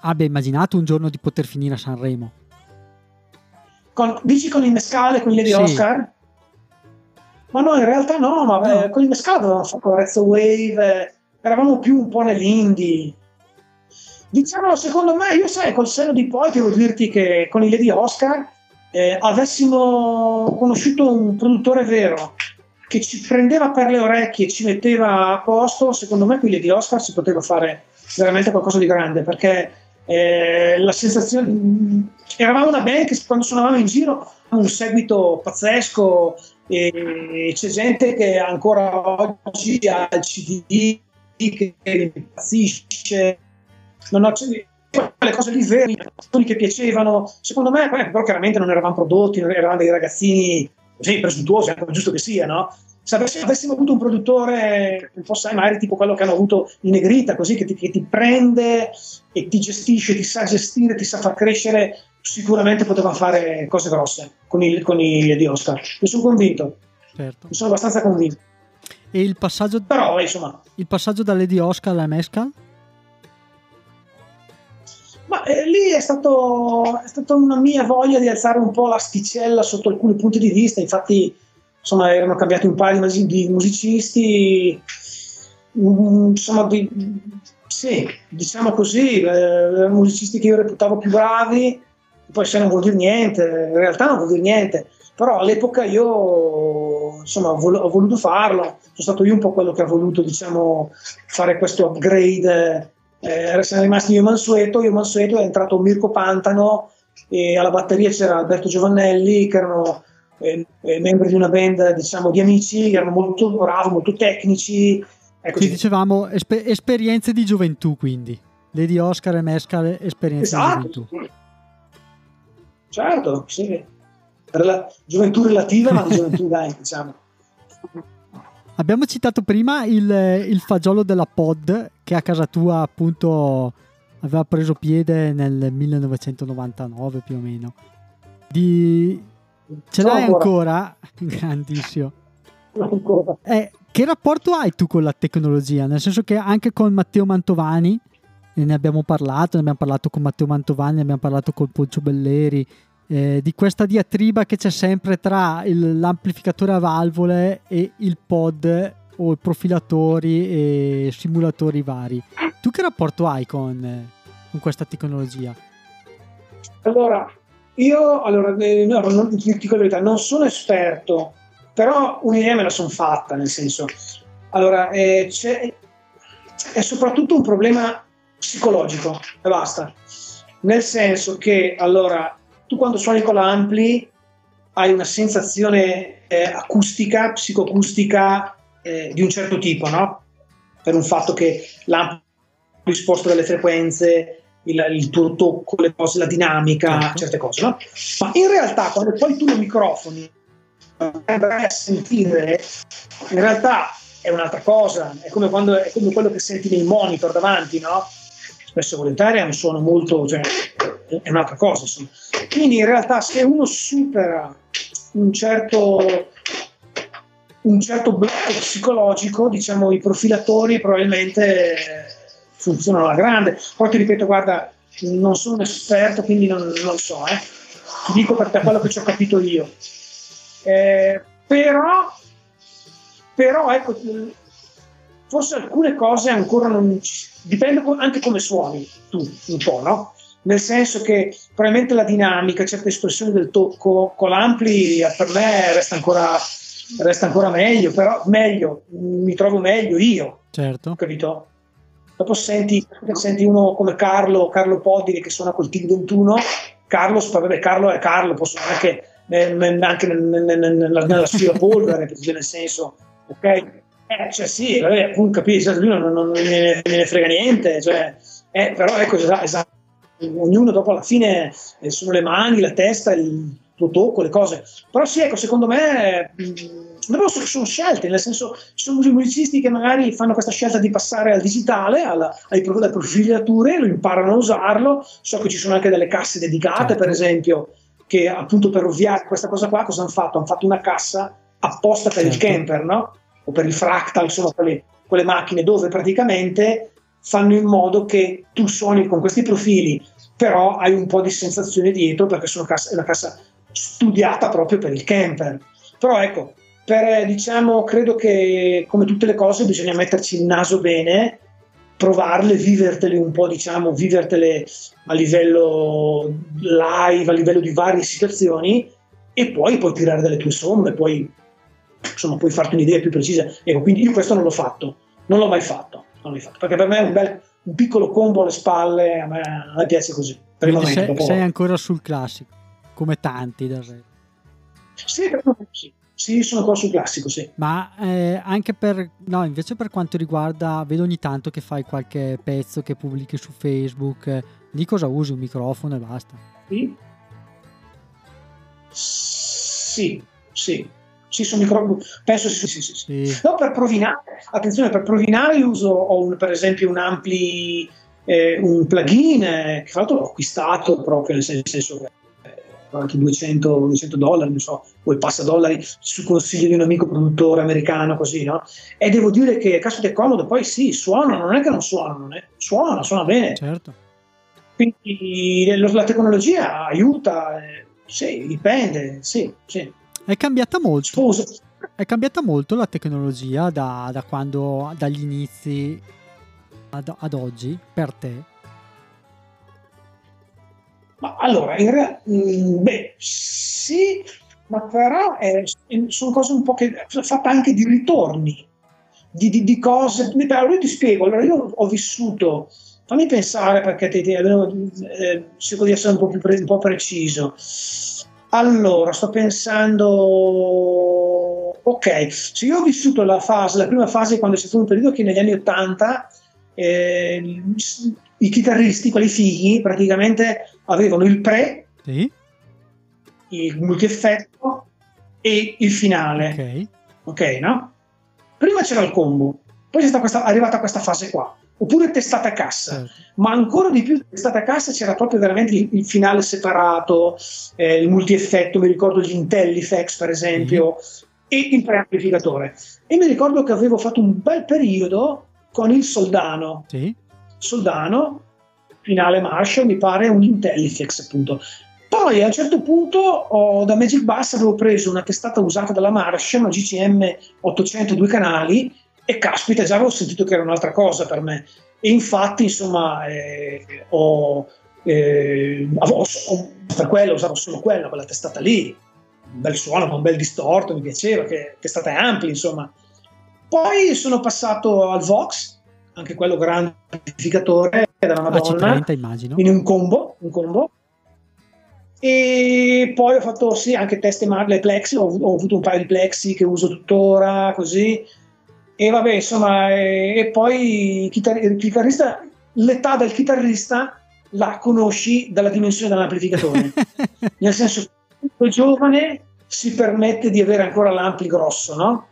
abbia immaginato un giorno di poter finire a Sanremo. Con, dici con il Mescale, con gli Lady sì. Oscar? Ma no, in realtà no, ma no. Eh, con il Mescale avevamo fatto Rezzo Wave, eh, eravamo più un po' nell'indie. Diciamo, secondo me, io sai, col senno di poi devo dirti che con i Lady Oscar eh, avessimo conosciuto un produttore vero che ci prendeva per le orecchie e ci metteva a posto, secondo me qui di Oscar si poteva fare veramente qualcosa di grande perché eh, la sensazione eravamo una band che quando suonavamo in giro un seguito pazzesco e c'è gente che ancora oggi ha il CD che impazzisce. Non ho, quelle cose lì vere, che piacevano, secondo me, però chiaramente non eravamo prodotti, eravamo dei ragazzini sì, presuntuosi, come giusto che sia, no? Se avessimo, avessimo avuto un produttore, un po' sai, magari tipo quello che hanno avuto in Negrita, così che ti, che ti prende e ti gestisce, ti sa gestire, ti sa far crescere, sicuramente poteva fare cose grosse con i, con i di Oscar. Ne sono convinto. Certo. Ne sono abbastanza convinto. E il passaggio, Però, insomma, il passaggio dalle di Oscar alla Mescal? Ma eh, lì è, stato, è stata una mia voglia di alzare un po' l'asticella sotto alcuni punti di vista, infatti insomma, erano cambiati un paio di musicisti, mm, insomma, di, sì, diciamo così, eh, musicisti che io reputavo più bravi, poi se non vuol dire niente, in realtà non vuol dire niente, però all'epoca io insomma, ho voluto farlo, sono stato io un po' quello che ha voluto diciamo, fare questo upgrade eh, siamo rimasti io e Mansueto, io e Mansueto è entrato Mirko Pantano e alla batteria c'era Alberto Giovannelli che erano eh, eh membri di una band diciamo di amici, erano molto bravi, molto tecnici. Ecco Ci dicevamo esper- esperienze di gioventù quindi, Lady Oscar e Mescal esperienze esatto, di gioventù. Certo, sì. Rela- gioventù relativa ma di gioventù [laughs] dai diciamo. Abbiamo citato prima il, il, fagiolo della pod che a casa tua appunto aveva preso piede nel 1999 più o meno. Di... Ce l'hai ancora? [laughs] Grandissimo. Ancora. Eh, che rapporto hai tu con la tecnologia? Nel senso che anche con Matteo Mantovani ne abbiamo parlato, ne abbiamo parlato con Matteo Mantovani, ne abbiamo parlato con Poncio Belleri, eh, di questa diatriba che c'è sempre tra il, l'amplificatore a valvole e il pod o profilatori e simulatori vari. Tu che rapporto hai con, con questa tecnologia? Allora, io allora, eh, no, non, dico la verità, non sono esperto, però un'idea me la sono fatta, nel senso, allora, eh, è soprattutto un problema psicologico e basta. Nel senso che, allora, tu quando suoni con l'ampli hai una sensazione eh, acustica, psicoacustica eh, di un certo tipo, no? Per un fatto che l'ampli sposta delle frequenze, il, il, tuo tocco, le cose, la dinamica, certo. certe cose, no? Ma in realtà quando poi tu lo microfoni andrai a sentire, in realtà è un'altra cosa, è come, quando, è come quello che senti nei monitor davanti, no? Spesso e volentieri è un suono molto, cioè, è un'altra cosa. Insomma. Quindi in realtà se uno supera un certo, un certo blocco psicologico, diciamo i profilatori probabilmente funzionano alla grande. Poi ti ripeto, guarda, non sono un esperto, quindi non, non lo so, eh. ti dico per te quello che ci ho capito io. Eh, però, però ecco, forse alcune cose ancora non ci, dipende anche come suoni tu un po', no? nel senso che probabilmente la dinamica, certe espressioni del tocco con l'ampli per me resta ancora, resta ancora meglio, però meglio, mi trovo meglio io, certo. capito? Dopo senti, senti uno come Carlo, Carlo Podini che suona col TIG21, Carlo, vabbè, Carlo è Carlo, può suonare anche, anche nella, nella sfida [laughs] polvere, nel senso, ok? Eh, cioè sì, vabbè, appunto, capisci, lui non, non, ne, ne frega niente, cioè, eh, però ecco, esatto, ognuno dopo alla fine eh, sono le mani, la testa, il, lo tocco, le cose. Però sì, ecco, secondo me mh, sono scelte, nel senso ci sono musicisti che magari fanno questa scelta di passare al digitale, alla, ai, alle profilature, lo imparano a usarlo, so che ci sono anche delle casse dedicate, certo. per esempio, che appunto per ovviare questa cosa qua, cosa hanno fatto? Hanno fatto una cassa apposta per certo. il camper, no? O per il fractal, insomma, quelle, quelle macchine dove praticamente fanno in modo che tu suoni con questi profili, però hai un po' di sensazione dietro perché sono cassa, è una cassa studiata proprio per il camper. Però ecco, per, diciamo, credo che come tutte le cose bisogna metterci il naso bene, provarle, vivertele un po', diciamo, vivertele a livello live, a livello di varie situazioni e poi puoi tirare delle tue somme, poi insomma puoi farti un'idea più precisa. Ecco, quindi io questo non l'ho fatto, non l'ho mai fatto non li fatto, perché per me è un, bel, un piccolo combo alle spalle, a me, a me piace così. Per momento, sei, sei, ancora sul classico, come tanti del resto. Sì, sì. Sì, sono ancora sul classico, sì. Ma eh, anche per... No, invece per quanto riguarda... Vedo ogni tanto che fai qualche pezzo che pubblichi su Facebook. Di cosa usi? Un microfono e basta? Sì. Sì, sì. Sì, sono micro... penso sì, sì, sì, sì. No, per provinare, attenzione, per provinare uso ho un, per esempio un ampli, eh, un plugin eh, che fra l'altro l'ho acquistato proprio nel senso che eh, anche 200, 200 dollari, non so, o passa dollari su consiglio di un amico produttore americano, così, no? E devo dire che caspita è comodo, poi sì, suona, non è che non suona, è, suona, suona bene. Certo. Quindi la tecnologia aiuta, eh, sì, dipende, sì, sì. È cambiata molto. Scusa. È cambiata molto la tecnologia da, da quando, dagli inizi ad, ad, oggi per te? Ma allora, in realtà, mm, beh, sì, ma però è, sono cose un po' che fatte anche di ritorni, di, di, di cose. Allora io ti spiego, allora io ho vissuto, fammi pensare perché ti, ti, eh, cerco di essere un po' più pre, un po' preciso. Allora, sto pensando, ok, se io ho vissuto la fase, la prima fase quando c'è stato un periodo che negli anni 80 eh, i chitarristi, quelli fighi, praticamente avevano il pre, sì. il multi-effetto e il finale. Ok, okay no? Prima c'era il combo, poi è questa, arrivata questa fase qua oppure testate a cassa, certo. ma ancora di più testate a cassa c'era proprio veramente il, il finale separato, eh, il multi-effetto, mi ricordo gli IntelliFX per esempio, mm-hmm. e il preamplificatore. E mi ricordo che avevo fatto un bel periodo con il Soldano. Sì. Soldano, finale Marshall, mi pare un IntelliFX appunto. Poi a un certo punto ho, da Magic Bass avevo preso una testata usata dalla Marshall, una GCM 802 canali, e caspita, già avevo sentito che era un'altra cosa per me. E infatti, insomma, eh, ho, eh, avevo, per quello usavo solo quella, quella testata lì. Un bel suono, un bel distorto, mi piaceva, che testata ampia, insomma. Poi sono passato al Vox, anche quello grande amplificatore della Madonna, AC30, immagino. in un combo, un combo. E poi ho fatto sì, anche teste le plexi, ho, ho avuto un paio di plexi che uso tuttora, così e vabbè, insomma, e, e poi il, chitar- il chitarrista, l'età del chitarrista la conosci dalla dimensione dell'amplificatore. [laughs] Nel senso, il giovane si permette di avere ancora l'ampli grosso, no?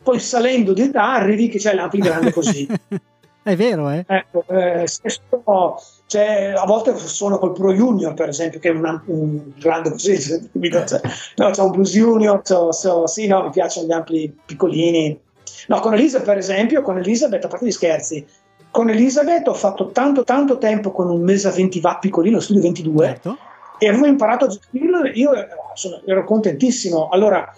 Poi salendo di età arrivi che c'è l'ampli grande così. [laughs] È vero, eh? Ecco, eh, spesso, cioè, a volte suono col Pro Junior, per esempio, che è un, un grande così, [laughs] cioè, no, c'è un Blues Junior, c'ho, c'ho, sì, no, mi piacciono gli ampli piccolini, No, con Elisa, per esempio, con Elisabeth, a parte gli scherzi, con Elisabeth ho fatto tanto tanto tempo con un Mesa 20 watt piccolino, studio 22, certo. e avevo imparato a gestirlo io sono, ero contentissimo. Allora,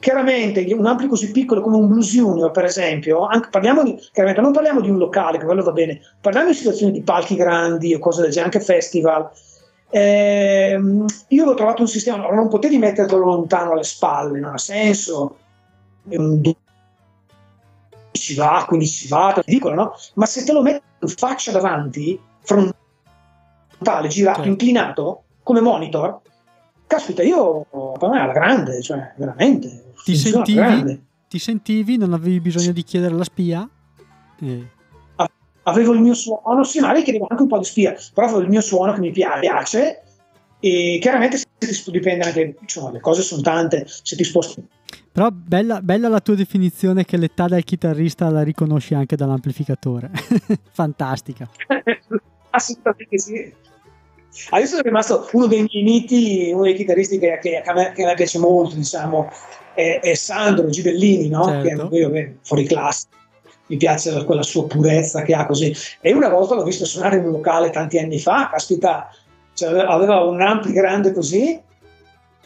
chiaramente un ampli così piccolo come un Blues Junior, per esempio, anche, parliamo di, chiaramente non parliamo di un locale, che quello va bene, parliamo di situazioni di palchi grandi o cose del genere, anche festival. Eh, io avevo trovato un sistema, non potevi metterlo lontano alle spalle, non ha senso. È un ci va, quindi ci va, ridicolo, no? Ma se te lo metti in faccia davanti, frontale, girato, certo. inclinato, come monitor, caspita, io per me alla grande, cioè veramente. Ti sentivi, ti sentivi, non avevi bisogno di chiedere la spia? Eh. Avevo il mio suono, sì, ma lei chiedeva anche un po' di spia, però avevo il mio suono che mi piace e chiaramente dipende anche, cioè, le cose sono tante, se ti sposti. Però bella, bella, la tua definizione che l'età del chitarrista la riconosci anche dall'amplificatore. [laughs] Fantastica. [laughs] Assolutamente sì. Adesso sono rimasto uno dei miei miti, uno dei chitarristi che, che, che, a, me, che a, me, piace molto, diciamo, è, è Sandro Gibellini, no? certo. che è fuori classe. Mi piace quella sua purezza che ha così. E una volta l'ho visto suonare in un locale tanti anni fa, caspita, cioè aveva un ampli grande così,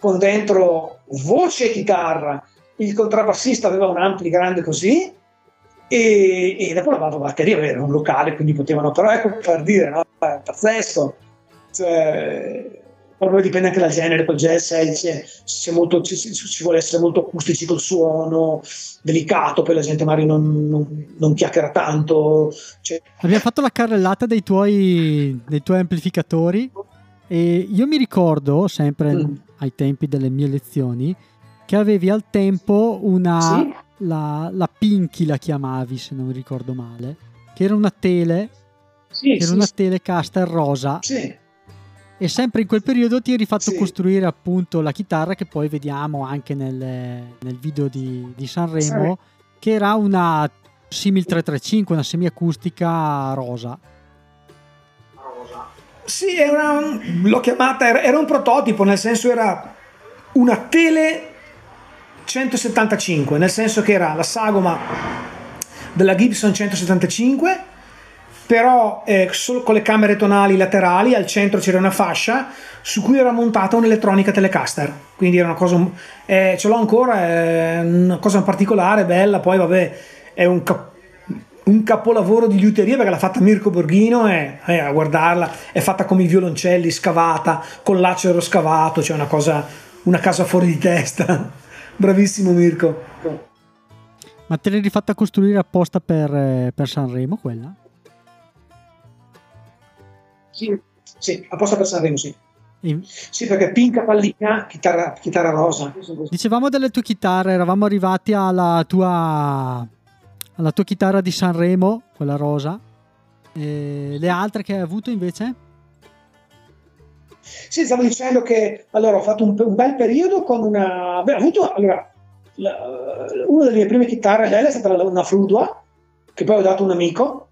con dentro voce e chitarra. Il contrabbassista aveva un ampli grande così, e, e dopo la batteria era un locale, quindi potevano, però ecco per dire, no? È pazzesco. Cioè, proprio dipende anche dal genere, col jazz ci, ci, vuole essere molto acustici col suono, delicato, poi la gente magari non, non, non chiacchiera tanto. Cioè. Abbiamo fatto la carrellata dei tuoi, dei tuoi amplificatori e io mi ricordo, sempre mm. ai tempi delle mie lezioni, che avevi al tempo una... Sì? La, la Pinky la chiamavi, se non mi ricordo male, che era una tele, sì, era sì, una telecaster rosa. Sì e sempre in quel periodo ti eri fatto sì. costruire appunto la chitarra che poi vediamo anche nel, nel video di, di Sanremo, sì. che era una Simil 335, una semiacustica rosa. Sì, una, l'ho chiamata, era, era un prototipo, nel senso era una tele 175, nel senso che era la sagoma della Gibson 175 però eh, solo con le camere tonali laterali al centro c'era una fascia su cui era montata un'elettronica Telecaster. Quindi era una cosa eh, ce l'ho ancora è una cosa particolare bella poi vabbè è un, cap- un capolavoro di liuteria perché l'ha fatta Mirko Borghino e eh, a guardarla è fatta come i violoncelli scavata con l'acero scavato cioè una cosa una casa fuori di testa bravissimo Mirko ma te l'hai rifatta costruire apposta per, eh, per Sanremo quella? Sì, sì, apposta per Sanremo, sì. Sì, perché pinca pallina, chitarra, chitarra rosa. Dicevamo delle tue chitarre, eravamo arrivati alla tua, alla tua chitarra di Sanremo, quella rosa. E le altre che hai avuto invece? Sì, stavo dicendo che allora ho fatto un, un bel periodo con una. Beh, avuto allora la, una delle mie prime chitarre, lei è stata una Fludua, che poi ho dato a un amico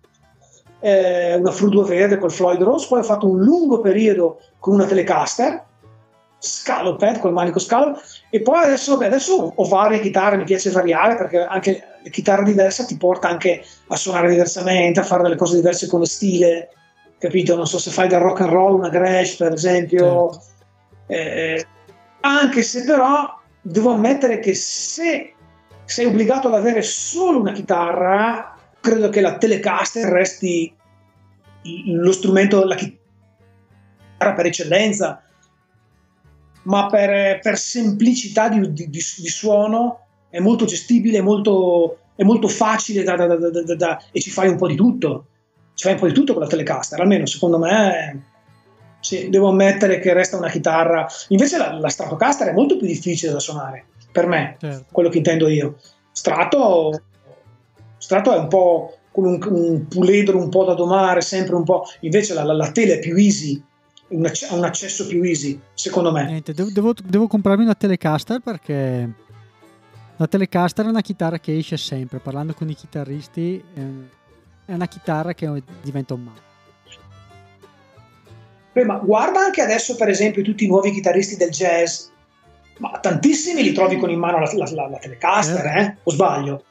eh, una Frudo verde col Floyd Rose, poi ho fatto un lungo periodo con una Telecaster, scaloped, col manico scalo, e poi adesso, beh, adesso ho varie chitarre, mi piace variare perché anche le chitarre diverse ti porta anche a suonare diversamente, a fare delle cose diverse come stile, capito? Non so se fai del rock and roll, una Gretsch per esempio, certo. eh, anche se però devo ammettere che se sei obbligato ad avere solo una chitarra, credo che la Telecaster resti lo strumento, la chitarra per eccellenza, ma per, per semplicità di, di, di, suono è molto gestibile, è molto, è molto facile da, da, da, e ci fai un po' di tutto. Ci fai un po' di tutto con la Telecaster, almeno secondo me. Sì, devo ammettere che resta una chitarra. Invece la, la Stratocaster è molto più difficile da suonare, per me, certo. quello che intendo io. Strato Strato è un po' come un, un puledro un po' da domare, sempre un po'. Invece la, la, la tele è più easy, un, ha un accesso più easy, secondo me. Niente, devo, devo, devo, comprarmi una Telecaster perché la Telecaster è una chitarra che esce sempre. Parlando con i chitarristi, è una chitarra che diventa un male. Beh, ma guarda anche adesso, per esempio, tutti i nuovi chitarristi del jazz, ma tantissimi li trovi con in mano la, la, la Telecaster, eh. eh? O sbaglio?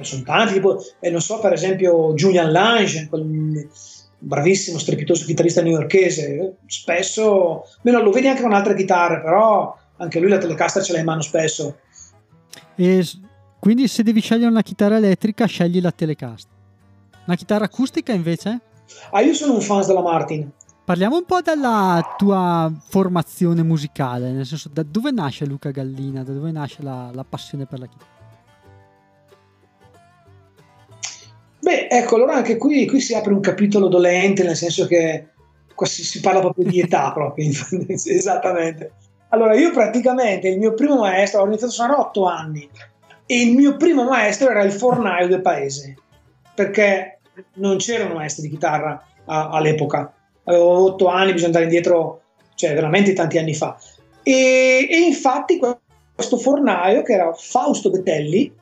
sono tanti, tipo, eh, non so, per esempio Julian Lange, quel bravissimo, strepitoso chitarrista newyorkese, spesso, meno lo vedi anche con altre chitarre, però anche lui la Telecaster ce l'ha in mano spesso. E quindi se devi scegliere una chitarra elettrica, scegli la Telecaster. Una chitarra acustica invece? Ah, io sono un fan della Martin. Parliamo un po' della tua formazione musicale, nel senso da dove nasce Luca Gallina, da dove nasce la, la passione per la chitarra? Beh, ecco, allora anche qui, qui, si apre un capitolo dolente, nel senso che qua si, si parla proprio di età, [laughs] proprio, [laughs] esattamente. Allora, io praticamente il mio primo maestro, ho iniziato a suonare a otto anni, e il mio primo maestro era il fornaio del paese, perché non c'erano maestri di chitarra a, all'epoca. Avevo otto anni, bisogna andare indietro cioè veramente tanti anni fa. E, e infatti questo fornaio, che era Fausto Betelli,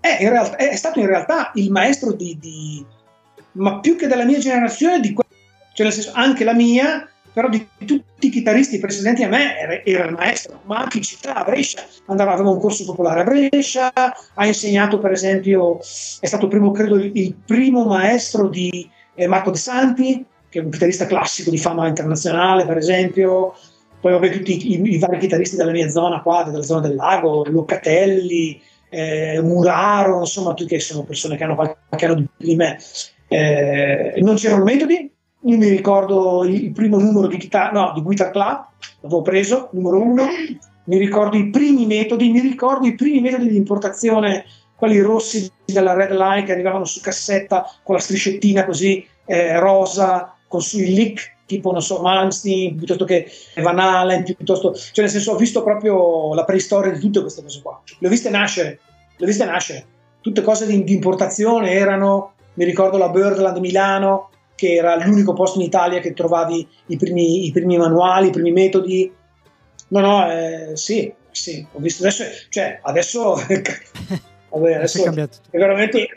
è, realtà, è stato in realtà il maestro di, di, ma più che della mia generazione, di, cioè nel senso anche la mia, però di tutti i chitarristi precedenti a me era, il maestro, ma anche in città, a Brescia, andava, aveva un corso popolare a Brescia, ha insegnato per esempio, è stato primo, credo, il primo maestro di eh, Marco De Santi, che è un chitarrista classico di fama internazionale per esempio, poi vabbè tutti i, i vari chitarristi della mia zona qua, della zona del lago, Locatelli, eh, Muraro, insomma tutti che sono persone che hanno qualche anno di me. Eh, non c'erano metodi, io mi ricordo il primo numero di, chitarra, no, di Guitar Club, l'avevo preso, numero uno, mi ricordo i primi metodi, mi ricordo i primi metodi di importazione, quelli rossi della Red Line che arrivavano su cassetta con la striscettina così eh, rosa, con sui lick tipo, non so, Malmsteen, piuttosto che Van Allen, piuttosto... Cioè, nel senso, ho visto proprio la preistoria di tutte queste cose qua. Le ho viste nascere, le ho viste nascere. Tutte cose di, di importazione erano, mi ricordo la Birdland Milano, che era l'unico posto in Italia che trovavi i primi, i primi manuali, i primi metodi. No, no, eh, sì, sì, ho visto adesso, cioè, adesso, [laughs] vabbè, adesso è, è veramente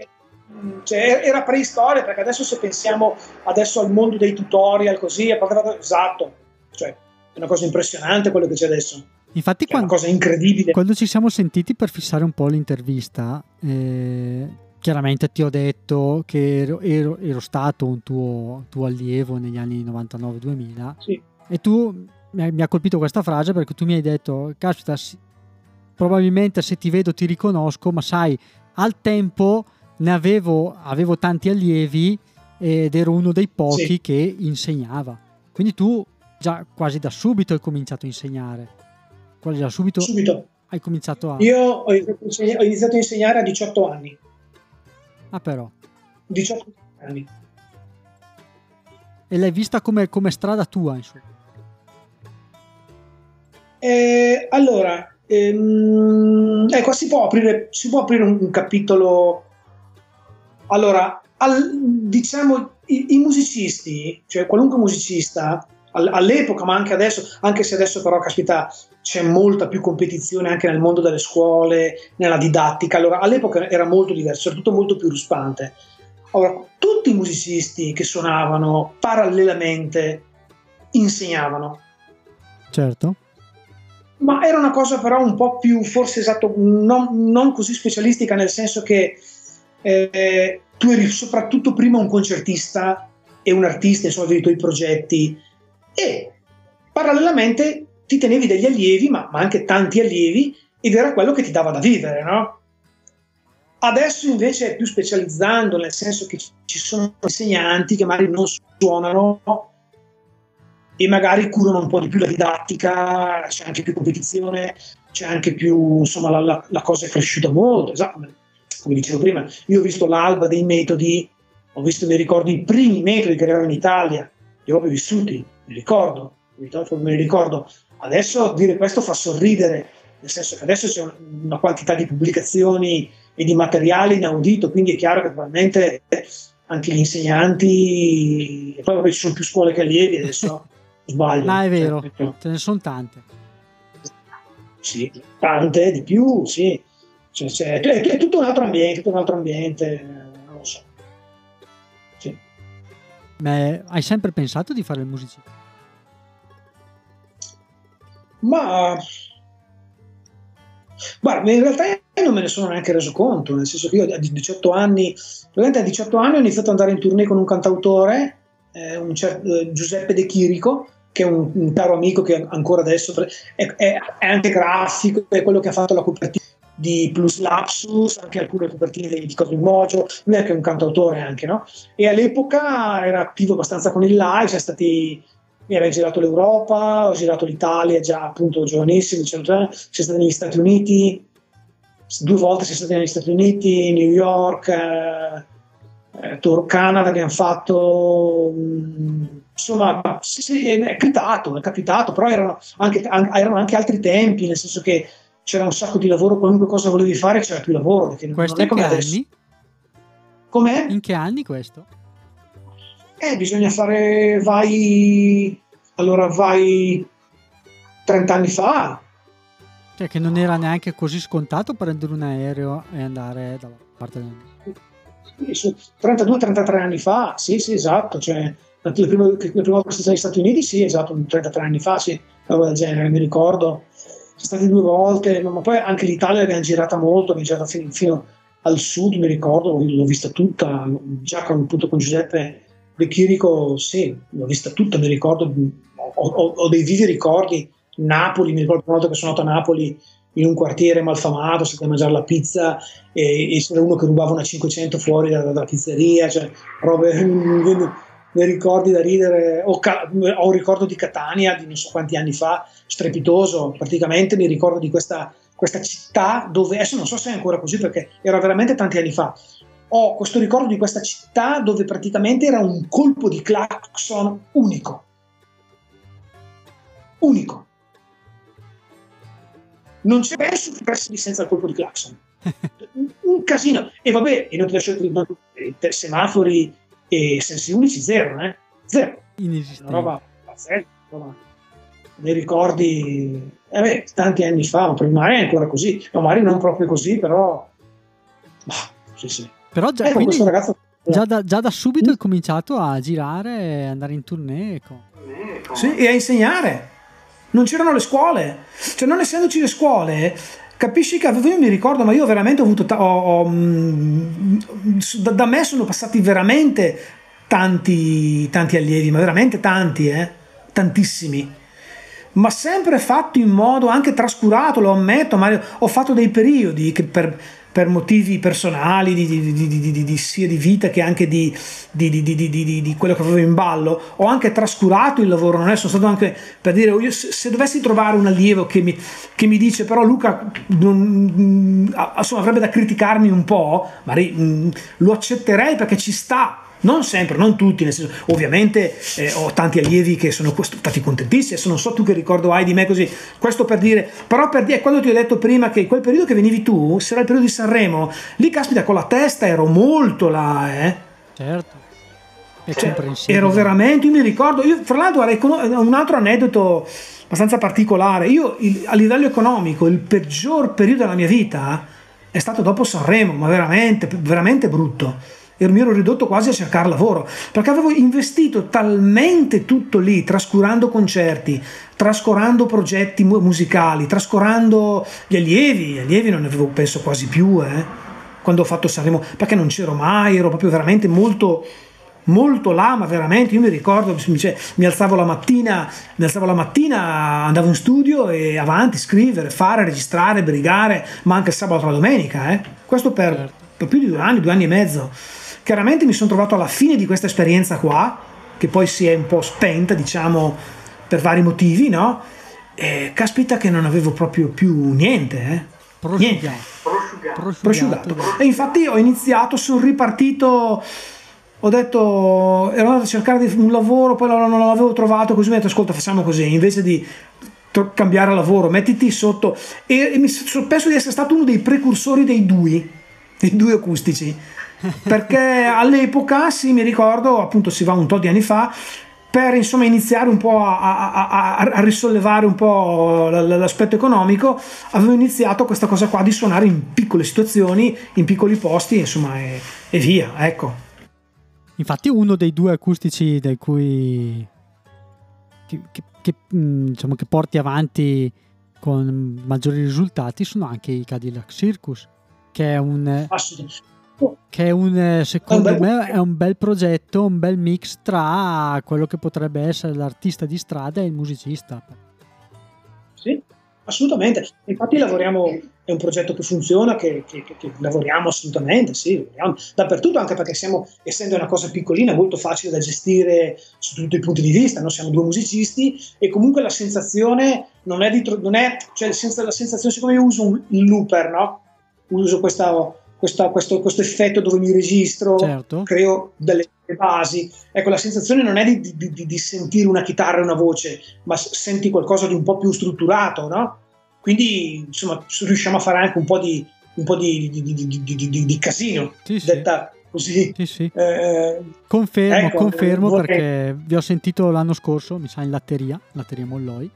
cioè, era preistoria perché adesso se pensiamo adesso al mondo dei tutorial così è proprio esatto. Cioè è una cosa impressionante quello che c'è adesso. Infatti quando, è una cosa incredibile. quando ci siamo sentiti per fissare un po' l'intervista eh, chiaramente ti ho detto che ero, ero, ero stato un tuo, tuo, allievo negli anni 99-2000 sì. e tu mi ha colpito questa frase perché tu mi hai detto caspita probabilmente se ti vedo ti riconosco ma sai al tempo ne avevo, avevo tanti allievi ed ero uno dei pochi sì. che insegnava. Quindi tu già quasi da subito hai cominciato a insegnare. Quasi da subito, subito. hai cominciato a... Io ho iniziato a insegnare a 18 anni. Ah però. 18 anni. E l'hai vista come, come strada tua, insomma? Eh, allora, ehm, ecco, si può aprire, si può aprire un, un capitolo allora, al, diciamo, i, i, musicisti, cioè qualunque musicista, all'epoca, ma anche adesso, anche se adesso però, caspita, c'è molta più competizione anche nel mondo delle scuole, nella didattica, allora all'epoca era molto diverso, era tutto molto più ruspante. Allora, tutti i musicisti che suonavano parallelamente insegnavano. Certo. Ma era una cosa però un po' più, forse esatto, non, non così specialistica, nel senso che eh, tu eri soprattutto prima un concertista e un artista, insomma, avevi i tuoi progetti e parallelamente ti tenevi degli allievi, ma, ma, anche tanti allievi, ed era quello che ti dava da vivere, no? Adesso invece è più specializzando, nel senso che ci sono insegnanti che magari non suonano e magari curano un po' di più la didattica, c'è anche più competizione, c'è anche più, insomma, la, la, la cosa è cresciuta molto, esatto come dicevo prima, io ho visto l'alba dei metodi, ho visto, mi ricordo i primi metodi che erano in Italia, li ho proprio vissuti, mi ricordo, me li ricordo. Adesso dire questo fa sorridere, nel senso che adesso c'è una quantità di pubblicazioni e di materiale inaudito, quindi è chiaro che probabilmente anche gli insegnanti, e poi vabbè, ci sono più scuole che allievi adesso, [laughs] sbaglio. Ma è vero, ce ne sono tante. Sì, tante di più, sì. Cioè, cioè, è, è, tutto un altro ambiente, tutto un altro ambiente, Ma hai sempre pensato di fare il musicista? Ma guarda, in realtà non me ne sono neanche reso conto, nel senso che io a 18 anni, a 18 anni ho iniziato ad andare in tournée con un cantautore, eh, un certo, eh, Giuseppe De Chirico, che è un, un, caro amico che ancora adesso è, è anche grafico, è quello che ha fatto la copertina di Plus Lapsus, anche alcune copertine di Cosmic Mojo, lui è anche un cantautore anche, no? E all'epoca era attivo abbastanza con il live, siamo stati mi aveva girato l'Europa, ho girato l'Italia già appunto giovanissimo, siamo stati negli Stati Uniti, due volte siamo stati negli Stati Uniti, New York, eh, eh, Tour Canada abbiamo fatto, mh, insomma sì, sì, è capitato, è capitato, però erano anche, erano anche altri tempi, nel senso che c'era un sacco di lavoro, qualunque cosa volevi fare c'era più lavoro. Perché questo non è come adesso. Anni? Com'è? In che anni questo? Eh, bisogna fare, vai, allora vai 30 anni fa. Cioè che non era neanche così scontato prendere un aereo e andare dalla parte del... Sì, 32-33 anni fa, sì, sì, esatto. Cioè, la prima, la prima volta che negli Stati Uniti, sì, esatto, 33 anni fa, sì, roba del genere, mi ricordo. State due volte, ma poi anche l'Italia l'abbiamo girata molto, abbiamo girato fino, fino al sud, mi ricordo, l'ho vista tutta, già con, appunto, con Giuseppe De Chirico, sì, l'ho vista tutta, mi ricordo, ho, ho, ho, dei vivi ricordi. Napoli, mi ricordo una volta che sono andato a Napoli in un quartiere malfamato, a mangiare la pizza e, e c'era uno che rubava una 500 fuori dalla, dalla pizzeria, cioè robe, [laughs] ne ricordi da ridere, ho, ho, un ricordo di Catania di non so quanti anni fa, strepitoso, praticamente mi ricordo di questa, questa città dove, adesso non so se è ancora così perché era veramente tanti anni fa, ho questo ricordo di questa città dove praticamente era un colpo di clacson unico. Unico. Non c'è verso che senza il colpo di clacson. [laughs] un casino. E vabbè, e non ti lascio semafori e sensi unici zero, eh? Zero. Inesistente. Una roba pazzesca. Mi ricordi, eh beh, tanti anni fa, ma magari è ancora così, magari non proprio così, però... Bah, sì, sì. Però già, ecco, quindi, ragazzo... già, da, già, da, subito hai cominciato a girare e andare in tournée. Ecco. Sì, e a insegnare. Non c'erano le scuole. Cioè, non essendoci le scuole, capisci che io mi ricordo, ma io veramente ho avuto, ho, ho, mm, da, da, me sono passati veramente tanti, tanti allievi, ma veramente tanti, eh? tantissimi, ma sempre fatto in modo anche trascurato, lo ammetto, ma ho fatto dei periodi che per per motivi personali, di, di, di, sia di vita che anche di, quello che avevo in ballo, ho anche trascurato il lavoro, non è, sono stato anche per dire, io, se, dovessi trovare un allievo che mi, che mi dice però Luca non, insomma, avrebbe da criticarmi un po', ma lo accetterei perché ci sta, non sempre, non tutti, nel senso, ovviamente eh, ho tanti allievi che sono stati contentissimi, adesso non so tu che ricordo hai di me così, questo per dire, però per dire, quando ti ho detto prima che quel periodo che venivi tu, se era il periodo di Sanremo, lì caspita con la testa ero molto là, eh. Certo. Cioè, ero veramente, io mi ricordo, io fra l'altro un altro aneddoto abbastanza particolare, io il, a livello economico il peggior periodo della mia vita è stato dopo Sanremo, ma veramente, veramente brutto e mi ero ridotto quasi a cercare lavoro perché avevo investito talmente tutto lì, trascurando concerti, trascurando progetti musicali, trascurando gli allievi. Gli allievi non ne avevo penso quasi più eh, quando ho fatto Sanremo perché non c'ero mai, ero proprio veramente molto molto là, ma veramente io mi ricordo, cioè, mi alzavo la mattina, mi alzavo la mattina, andavo in studio e avanti, scrivere, fare, registrare, brigare, ma anche il sabato e la domenica, eh. questo per, certo. per più di due anni, due anni e mezzo. Chiaramente mi sono trovato alla fine di questa esperienza qua, che poi si è un po' spenta, diciamo, per vari motivi, no? E caspita che non avevo proprio più niente, eh? Prosciugato. Niente. Prosciugato. Prosciugato. E infatti ho iniziato, sono ripartito ho detto ero andato a cercare un lavoro poi non l'avevo trovato così mi ho detto ascolta facciamo così invece di cambiare lavoro mettiti sotto e, e mi penso di essere stato uno dei precursori dei due dei due acustici perché all'epoca, sì, mi ricordo, appunto si va un po' di anni fa, per insomma iniziare un po' a, a, a, a, risollevare un po' l'aspetto economico, avevo iniziato questa cosa qua di suonare in piccole situazioni, in piccoli posti, insomma, e, e via, ecco. Infatti uno dei due acustici da cui che, che, che, diciamo, che porti avanti con maggiori risultati sono anche i Cadillac Circus, che è un che è un, secondo un me è un bel progetto, un bel mix tra quello che potrebbe essere l'artista di strada e il musicista. Sì, assolutamente. Infatti lavoriamo, è un progetto che funziona, che, che, che, che lavoriamo assolutamente, sì, lavoriamo dappertutto, anche perché siamo, essendo una cosa piccolina, molto facile da gestire su tutti i punti di vista, noi siamo due musicisti e comunque la sensazione non è, di, non è cioè senza, la sensazione, siccome io uso un looper, no? Uso questa questa, questo, questo, effetto dove mi registro, certo. creo delle basi. Ecco, la sensazione non è di, di, di, di, sentire una chitarra e una voce, ma senti qualcosa di un po' più strutturato, no? Quindi, insomma, riusciamo a fare anche un po' di, un po di, di casino, sì, detta, così. Sì, sì. Eh, confermo, ecco, confermo vorrei- perché vi ho sentito l'anno scorso, mi sa in latteria, latteria Molloi.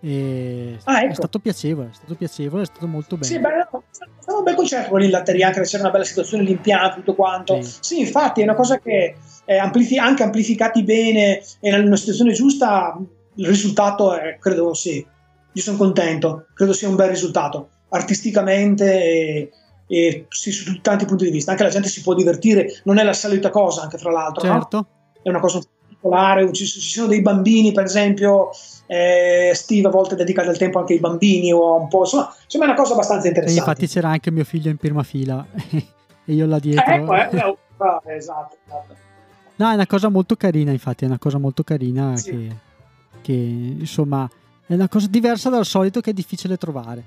Ah, è ecco. stato piacevole, è stato piacevole, è stato molto bello. Sì, beh, no, è stato un bel concerto quello in latteria, anche perché c'era una bella situazione, l'impianto, tutto quanto. Sì. Sì, infatti è una cosa che amplifi- anche amplificati bene e in una situazione giusta, il risultato è, credo, sì, io sono contento, credo sia un bel risultato, artisticamente e, e sì, su tanti punti di vista. Anche la gente si può divertire, non è la solita cosa, anche fra l'altro, no? certo. è una cosa particolare, ci, ci sono dei bambini per esempio, eh, Steve a volte dedica del tempo anche ai bambini o un po', insomma, insomma è una cosa abbastanza E interessante. infatti c'era anche mio figlio in prima fila [laughs] e io là dietro. Eh, ecco, eh, eh, [laughs] ah, esatto, esatto. No, è una cosa molto carina, infatti, è una cosa molto carina Sì. che, che, insomma è una cosa diversa dal solito che è difficile trovare.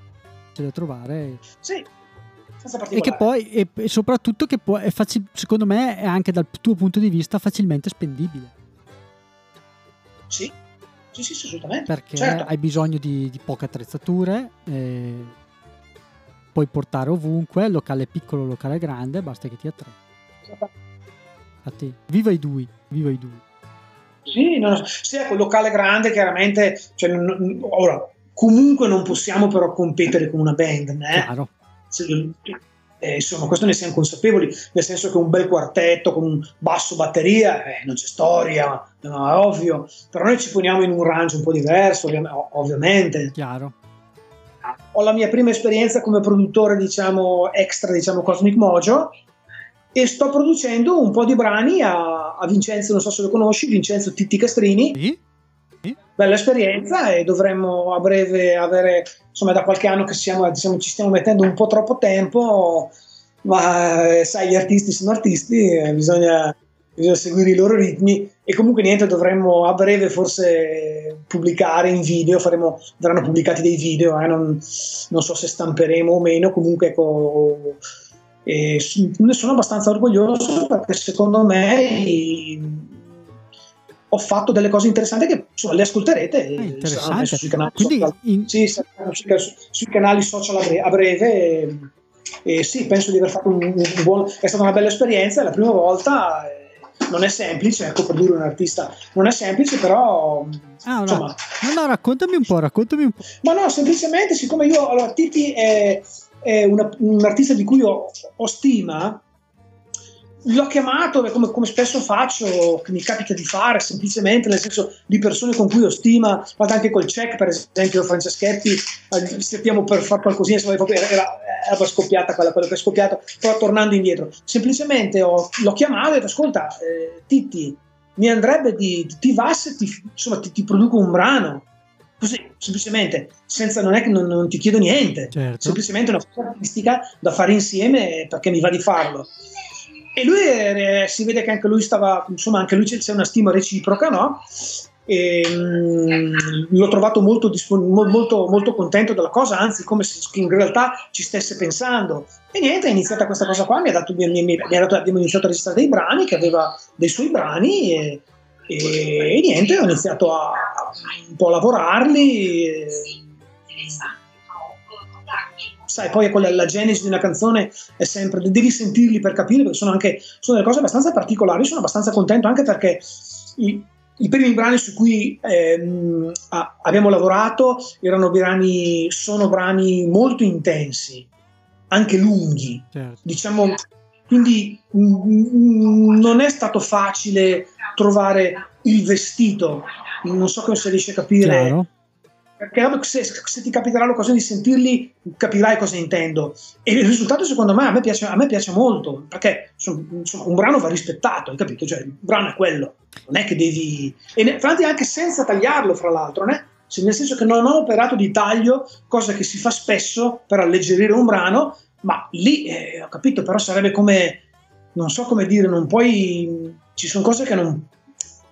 Difficile trovare Sì, e che poi e, e soprattutto che può, è facil- secondo me è anche dal tuo punto di vista facilmente spendibile Sì, sì, sì, sì, assolutamente. perché Certo. hai bisogno di, di poche attrezzature eh, puoi portare ovunque locale piccolo locale grande basta che ti attrezzi infatti viva i due viva i due Sì, no, sì, ecco, locale grande chiaramente, cioè, non- ora, comunque non possiamo però competere con una band, eh? chiaro Se- eh, insomma, questo ne siamo consapevoli, nel senso che un bel quartetto con un basso batteria, eh, non c'è storia, no, è ovvio, però noi ci poniamo in un range un po' diverso, ovvi- ovviamente. chiaro Ho la mia prima esperienza come produttore, diciamo, extra, diciamo, Cosmic Mojo, e sto producendo un po' di brani a, a Vincenzo, non so se lo conosci, Vincenzo Titti Castrini, sì? Bella esperienza e dovremmo a breve avere, insomma da qualche anno che siamo, diciamo, ci stiamo mettendo un po' troppo tempo, ma eh, sai gli artisti sono artisti, eh, bisogna, bisogna seguire i loro ritmi e comunque niente dovremmo a breve forse pubblicare in video, faremo, verranno pubblicati dei video, eh, non, non so se stamperemo o meno, comunque ecco, e s- ne sono abbastanza orgoglioso perché secondo me i- ho fatto delle cose interessanti che insomma, le ascolterete e Ah, interessante. messe sui canali quindi social. in- Sì, sui, canali social a breve, a breve e, e sì, penso di aver fatto un, un buon è stata una bella esperienza, è la prima volta eh, non è semplice, ecco, produrre un artista non è semplice, però ah, no. insomma, no no raccontami un po' raccontami un po' ma no, semplicemente siccome io, allora Titi è, è una- un artista di cui ho, ho stima, l'ho chiamato come, come spesso faccio, che mi capita di fare, semplicemente nel senso di persone con cui ho stima, vado anche col check, per esempio Franceschetti, eh, stiamo per fare qualcosina, insomma, era, era, era scoppiata quella, quello che è scoppiato, però tornando indietro, semplicemente ho- l'ho chiamato e ho detto, ascolta, eh, Titti, mi andrebbe di, ti va se ti, insomma, ti, ti produco un brano, così, semplicemente, senza, non è che non, non ti chiedo niente, certo semplicemente una cosa artistica da fare insieme perché mi va di farlo. E lui eh, si vede che anche lui stava, insomma, anche lui c'è una stima reciproca, no? E, mm, l'ho trovato molto, dispon- mo- molto, molto contento della cosa, anzi, come se in realtà ci stesse pensando. E niente, è iniziata questa cosa qua. Mi ha dato, mi, mi- mi ha dato- abbiamo iniziato a registrare dei brani, che aveva dei suoi brani, e, e- e niente, ho iniziato a un po' a lavorarli. e- sai, poi quella, la genesi di una canzone è sempre, devi sentirli per capire, perché sono anche sono delle cose abbastanza particolari, sono abbastanza contento anche perché i, i primi brani su cui ehm, a- abbiamo lavorato erano brani, sono brani molto intensi, anche lunghi, certo. Diciamo, quindi mm, non è stato facile trovare il vestito, non so come si riesce a capire. Chiaro perché se, se ti capiterà l'occasione di sentirli capirai cosa intendo e il risultato secondo me a me piace, a me piace molto perché insomma, un brano va rispettato hai capito? Cioè, il brano è quello non è che devi e ne- anche senza tagliarlo fra l'altro né? Nel senso che non ho operato di taglio cosa che si fa spesso per alleggerire un brano ma lì eh, ho capito però sarebbe come non so come dire non puoi ci sono cose che non,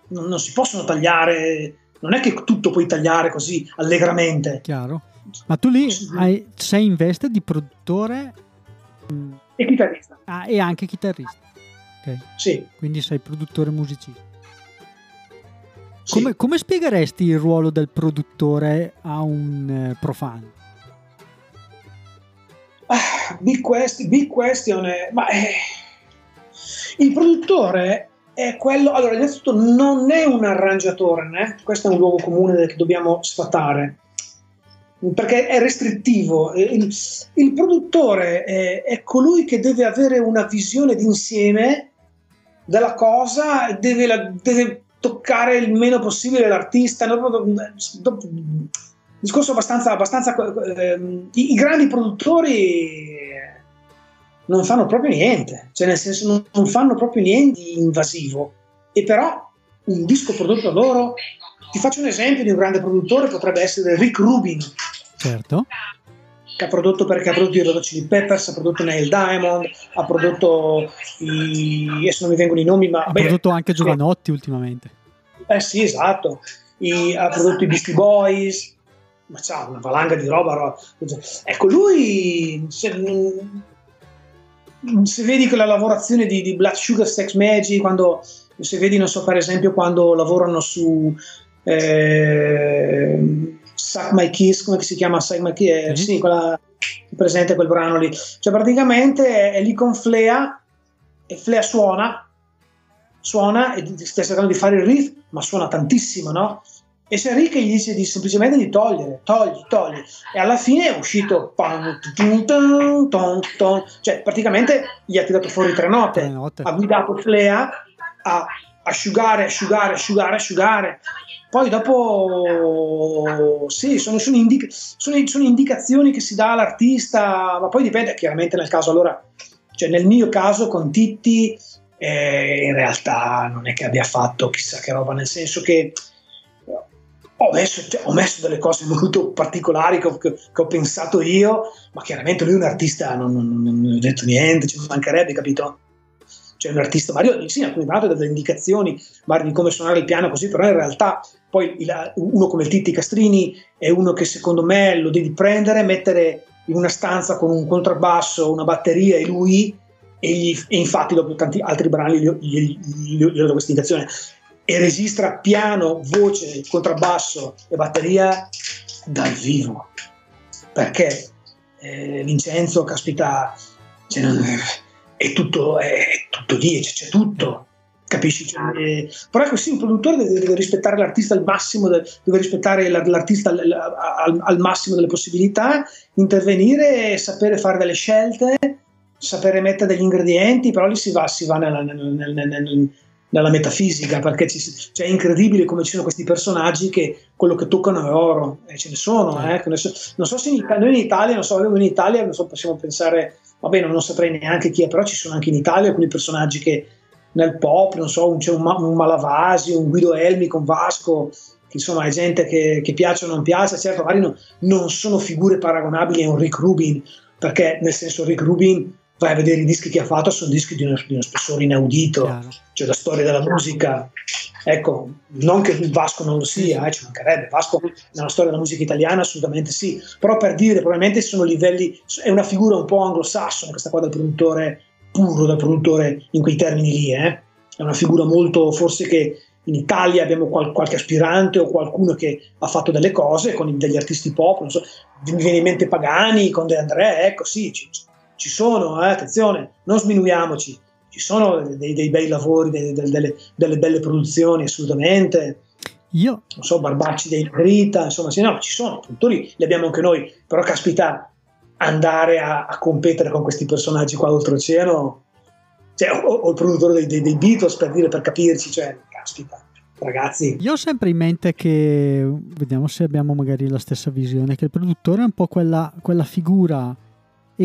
non- non si possono tagliare non è che tutto puoi tagliare così allegramente. Chiaro. Ma tu lì hai- sei in veste di produttore e chitarrista. Ah, e anche chitarrista. Ok. Sì, quindi sei produttore musicista. Sì. come, come spiegheresti il ruolo del produttore a un eh, profano? Ah, big, question, big question eh, ma eh, Il produttore è quello, allora innanzitutto non è un arrangiatore, né? questo è un luogo comune che dobbiamo sfatare, perché è restrittivo. Il, il produttore è, è, colui che deve avere una visione d'insieme della cosa, deve, deve toccare il meno possibile l'artista. Discorso abbastanza, abbastanza eh, i, i, grandi produttori non fanno proprio niente, cioè nel senso non, non fanno proprio niente di invasivo. E però un disco prodotto da loro, ti faccio un esempio di un grande produttore, potrebbe essere Rick Rubin. Certo che ha prodotto perché ha prodotto i Red Chili Peppers, ha prodotto Nail Diamond, ha prodotto i, adesso non mi vengono i nomi, ma ha beh, prodotto anche Giovanotti ultimamente. Eh sì, esatto. I, ha prodotto i Beastie Boys, ma c'ha una valanga di roba. Ecco, lui se, se vedi quella lavorazione di, di, Black Sugar Sex Magic, quando se vedi, non so, per esempio, quando lavorano su eh, Suck My Kiss, come si chiama Suck My Kiss? Eh, mm-hmm. Sì, quella presente quel brano lì. Cioè, praticamente è, è lì con Flea e Flea suona, suona e stai cercando di fare il riff, ma suona tantissimo, no? E Rick che gli dice di, semplicemente di togliere, togli, togli. E alla fine è uscito. Cioè, praticamente gli ha tirato fuori tre note. note. Ha guidato Flea a asciugare, asciugare, asciugare, asciugare. Poi dopo, sì, sono, sono, indica- sono, sono, indicazioni che si dà all'artista, ma poi dipende chiaramente nel caso. Allora, cioè nel mio caso con Titti, eh, in realtà non è che abbia fatto chissà che roba, nel senso che ho messo, cioè, ho messo, delle cose molto particolari che ho, che ho, pensato io, ma chiaramente lui è un artista, non, non, non ho detto niente, ci mancherebbe, capito? Cioè un artista, Mario, sì, mi ha dato delle indicazioni, magari di come suonare il piano così, però in realtà poi il, uno come il Titti Castrini è uno che secondo me lo devi prendere, mettere in una stanza con un contrabbasso, una batteria e lui, e, gli, e infatti dopo tanti altri brani gli ho dato questa indicazione e registra piano, voce, contrabbasso e batteria dal vivo. Perché eh, Vincenzo, caspita, cioè, è, tutto, è, tutto lì, c'è, c'è tutto. Capisci? Cioè, eh, però è così, un produttore deve, deve, rispettare l'artista al massimo, deve rispettare l'artista al, al, al massimo delle possibilità, intervenire, sapere fare delle scelte, sapere mettere degli ingredienti, però lì si va, si va nella, nel, nel, nel, nella metafisica, perché ci, cioè, è incredibile come ci sono questi personaggi che quello che toccano è oro, e ce ne sono. Eh, non so se in, noi in Italia, non so, in Italia non so, possiamo pensare, vabbè, non saprei neanche chi è, però ci sono anche in Italia alcuni personaggi che nel pop, non so, c'è un, un Malavasi, un Guido Elmi con Vasco, insomma è gente che, che piace o non piace, certo, magari no, non sono figure paragonabili a un Rick Rubin, perché nel senso Rick Rubin vai a vedere i dischi che ha fatto, sono dischi di uno, di uno spessore inaudito, Chiaro. cioè la storia della musica. Ecco, non che Vasco non lo sia, eh, ci mancherebbe, Vasco nella storia della musica italiana assolutamente sì, però per dire, probabilmente sono livelli, è una figura un po' anglosassone questa qua del produttore puro, del produttore in quei termini lì, eh. è una figura molto, forse che in Italia abbiamo qual- qualche aspirante o qualcuno che ha fatto delle cose con degli artisti pop, non so, mi viene in mente Pagani con De André, ecco sì, ci, ci sono, eh, attenzione, non sminuiamoci, ci sono dei, dei bei lavori, dei, delle, delle, delle, belle produzioni, assolutamente. Io? Non so, Barbacci dei Rita, insomma, sì, no, ci sono, produttori li abbiamo anche noi, però caspita, andare a, a competere con questi personaggi qua oltreoceano, cioè, o, o, il produttore dei, dei, dei Beatles, per dire, per capirci, cioè, caspita ragazzi. Io ho sempre in mente che, vediamo se abbiamo magari la stessa visione, che il produttore è un po' quella, quella figura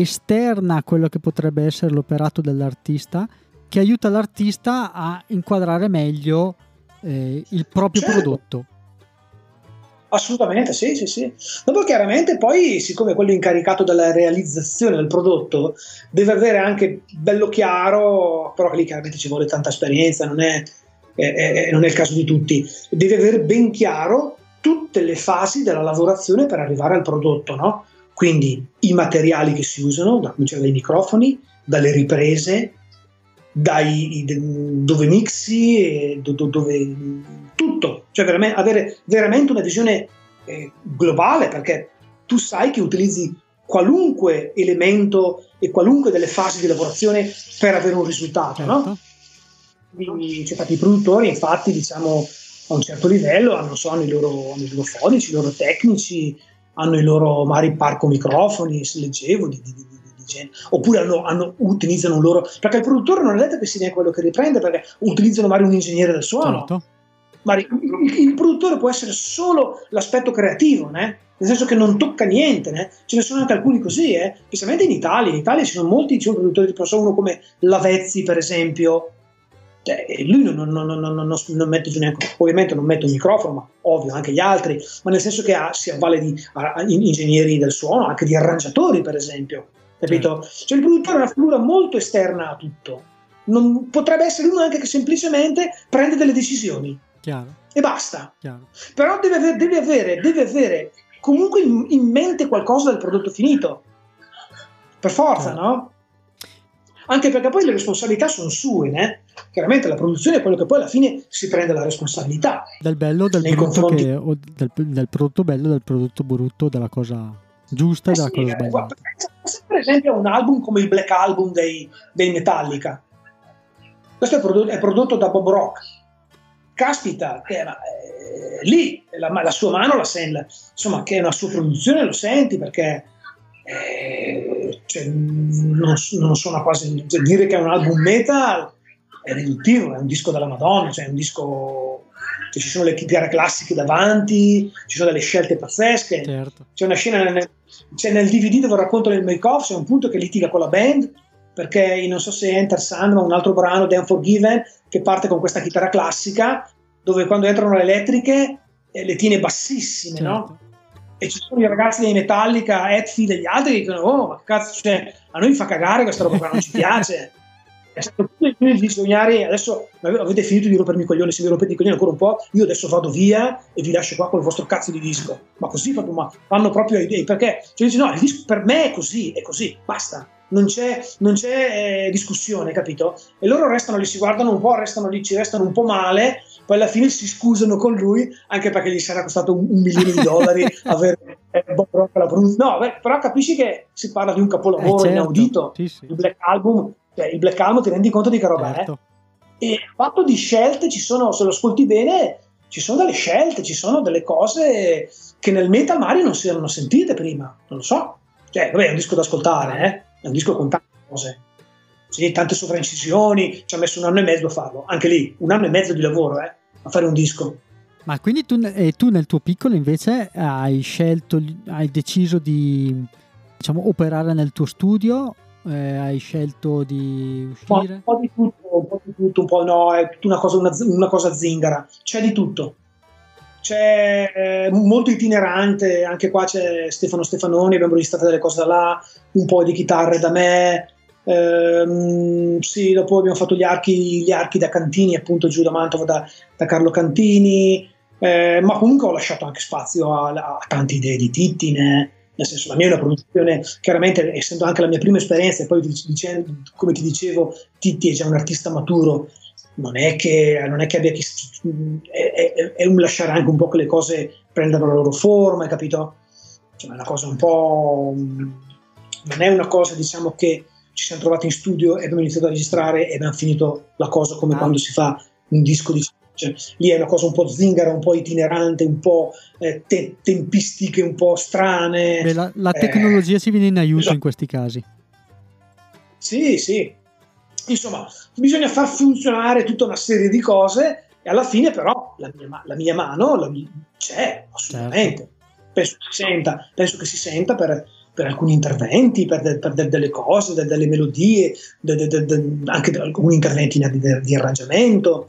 esterna a quello che potrebbe essere l'operato dell'artista, che aiuta l'artista a inquadrare meglio eh, il proprio certo. prodotto. Assolutamente, sì, sì, sì. Dopo chiaramente poi, siccome quello incaricato della realizzazione del prodotto deve avere anche bello chiaro, però lì chiaramente ci vuole tanta esperienza, non è, è, è, non è il caso di tutti, deve avere ben chiaro tutte le fasi della lavorazione per arrivare al prodotto, no? Quindi i materiali che si usano, da cominciare dai microfoni, dalle riprese, dai, dove mixi, dove, tutto, cioè veramente, avere veramente una visione eh, globale perché tu sai che utilizzi qualunque elemento e qualunque delle fasi di lavorazione per avere un risultato, certo. no? Quindi c'è stati i produttori, infatti, diciamo, a un certo livello hanno, so, hanno, i loro, hanno, i loro, fonici, i loro tecnici, hanno i loro magari parco microfoni, leggevo, di, di, di, di oppure hanno, hanno, utilizzano loro... Perché il produttore non è detto che sia quello che riprende, perché utilizzano magari un ingegnere del suono. Certo. Ma il, il, produttore può essere solo l'aspetto creativo, né? nel senso che non tocca niente, né? ce ne sono anche alcuni così, eh? specialmente in Italia. In Italia ci sono molti ci sono produttori, tipo so uno come Lavezzi, per esempio. Cioè, lui non, non, non, non, mette giù neanche, ovviamente non mette un microfono, ma ovvio anche gli altri, ma nel senso che ha, si avvale di a, ingegneri del suono, anche di arrangiatori, per esempio. Capito? Cioè, il produttore è una figura molto esterna a tutto. Non, potrebbe essere uno anche che semplicemente prende delle decisioni. Chiaro. E basta. Chiaro. Però deve, avere, deve, avere, deve avere comunque in, in, mente qualcosa del prodotto finito. Per forza, Chiaro. no? Anche perché poi le responsabilità sono sue, né? Chiaramente la produzione è quello che poi alla fine si prende la responsabilità. Del bello del prodotto, che, del, del prodotto bello, del prodotto brutto, della cosa giusta e della sì, cosa sbagliata. Per esempio un album come il Black Album dei, dei Metallica. Questo è prodotto, è prodotto da Bob Rock. Caspita, eh, lì la, la, sua mano la sente, insomma, che è una sua produzione lo senti perché eh, cioè, non, non sono quasi cioè, dire che è un album metal è riduttivo, è un disco della Madonna, cioè è un disco cioè, ci sono le chitarre classiche davanti, ci sono delle scelte pazzesche. Certo. C'è una scena nel, c'è nel DVD dove racconto nel make-off, c'è un punto che litiga con la band perché non so se è Enter Sandman, un altro brano, The Unforgiven, che parte con questa chitarra classica, dove quando entrano le elettriche eh, le tiene bassissime, certo. no? E ci sono i ragazzi dei Metallica, Hetfield e gli altri che dicono, oh, ma cazzo, cioè, a noi fa cagare questa roba qua, non ci piace. [laughs] è stato più di sognare adesso avete finito di rompermi i coglioni se vi rompete i coglioni ancora un po' io adesso vado via e vi lascio qua con il vostro cazzo di disco ma così proprio ma fanno proprio idee perché cioè dici no il disco per me è così è così basta non c'è, non c'è eh, discussione capito e loro restano lì si guardano un po' restano lì ci restano un po' male poi alla fine si scusano con lui anche perché gli sarà costato un, un milione di dollari [laughs] avere eh, Bob Rock no beh, però capisci che si parla di un capolavoro eh certo. inaudito sì, sì. il Black Album cioè, il Black Album ti rendi conto di che roba certo. è e fatto di scelte ci sono se lo ascolti bene ci sono delle scelte ci sono delle cose che nel metal magari non si erano sentite prima non lo so cioè vabbè è un disco da ascoltare eh? è un disco con tante cose sì, tante sovraincisioni ci ha messo un anno e mezzo a farlo anche lì un anno e mezzo di lavoro eh, a fare un disco ma quindi tu, eh, tu nel tuo piccolo invece hai scelto hai deciso di diciamo operare nel tuo studio eh, hai scelto di uscire? Un po' di tutto, un po', di tutto, un po' no, è tutta una cosa, una, una cosa zingara, c'è di tutto. C'è eh, molto itinerante, anche qua c'è Stefano Stefanoni, abbiamo registrato delle cose da là, un po' di chitarre da me, ehm, sì, dopo abbiamo fatto gli archi, gli archi da Cantini, appunto giù da Mantova da, da Carlo Cantini, eh, ma comunque ho lasciato anche spazio a, a tante idee di Tittine, nel senso la mia è una produzione, chiaramente essendo anche la mia prima esperienza e poi dicendo, come ti dicevo, Titti è già un artista maturo, non è che, non è che abbia è, è, è, un lasciare anche un po' che le cose prendano la loro forma, hai capito? Cioè, è una cosa un po'... non è una cosa diciamo che ci siamo trovati in studio e abbiamo iniziato a registrare e abbiamo finito la cosa come ah. quando si fa un disco di cioè, lì è una cosa un po' zingara, un po' itinerante, un po' eh, te- tempistiche un po' strane. Beh, la, la, tecnologia eh, ci viene in aiuto esatto. in questi casi. Sì, sì. Insomma, bisogna far funzionare tutta una serie di cose e alla fine però la mia, la mia mano la mia, c'è, assolutamente. Certo. Penso, che si senta, penso che si senta per, per alcuni interventi, per, de, per de, delle cose, de, delle melodie, anche alcuni interventi di, arrangiamento,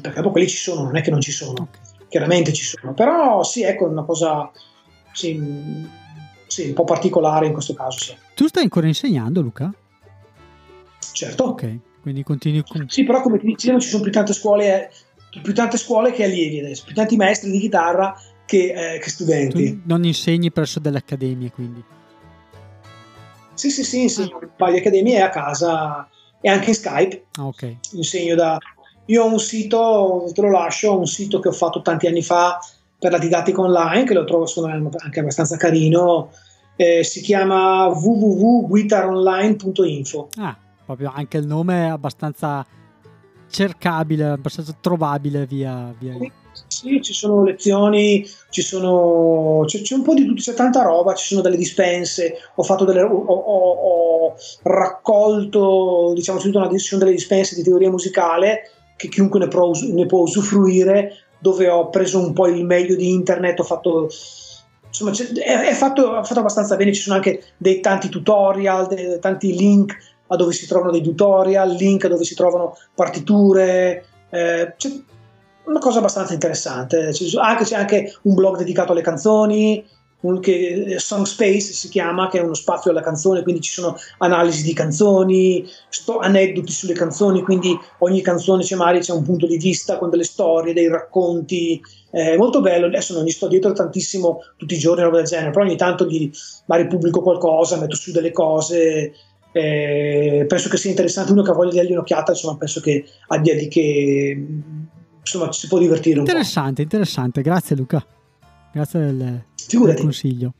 perché poi quelli ci sono, non è che non ci sono, chiaramente ci sono, però sì, ecco, una cosa sì, sì, un po' particolare in questo caso. Sì. Tu stai ancora insegnando, Luca? Certo. Ok, quindi continui con... Sì, però come ti dicevo ci sono più tante scuole, più tante scuole che allievi adesso, più tanti maestri di chitarra che, eh, che studenti. Tu non insegni presso delle accademie, quindi? Sì, sì, sì, insegno un paio di accademie a casa e anche in Skype. Ah, ok. Insegno da... Io ho un sito, te lo lascio, un sito che ho fatto tanti anni fa per la didattica online, che lo trovo anche abbastanza carino, eh, si chiama www.guitaronline.info. Ah, proprio anche il nome è abbastanza cercabile, abbastanza trovabile via, via. Sì, ci sono lezioni, ci sono, c'è, c'è, un po' di tutto, c'è tanta roba, ci sono delle dispense, ho, fatto delle, ho, ho, ho raccolto, diciamo, ci sono delle dispense di teoria musicale che chiunque ne, pro, ne può usufruire, dove ho preso un po' il meglio di internet, ho fatto insomma è, è, fatto, è, fatto, abbastanza bene, ci sono anche dei tanti tutorial, dei, tanti link a dove si trovano dei tutorial, link a dove si trovano partiture, eh, c'è una cosa abbastanza interessante, c'è anche, c'è anche un blog dedicato alle canzoni, un, che, eh, Song Space si chiama, che è uno spazio alla canzone, quindi ci sono analisi di canzoni, sto, aneddoti sulle canzoni, quindi ogni canzone c'è, magari c'è un punto di vista con delle storie, dei racconti, è molto bello, adesso non gli sto dietro tantissimo tutti i giorni, roba del genere, però ogni tanto gli magari qualcosa, metto su delle cose, eh, penso che sia interessante, uno che ha voglia di dargli un'occhiata, insomma penso che abbia di che, insomma ci si può divertire un interessante, po'. Interessante, grazie Luca, grazie del, del consiglio.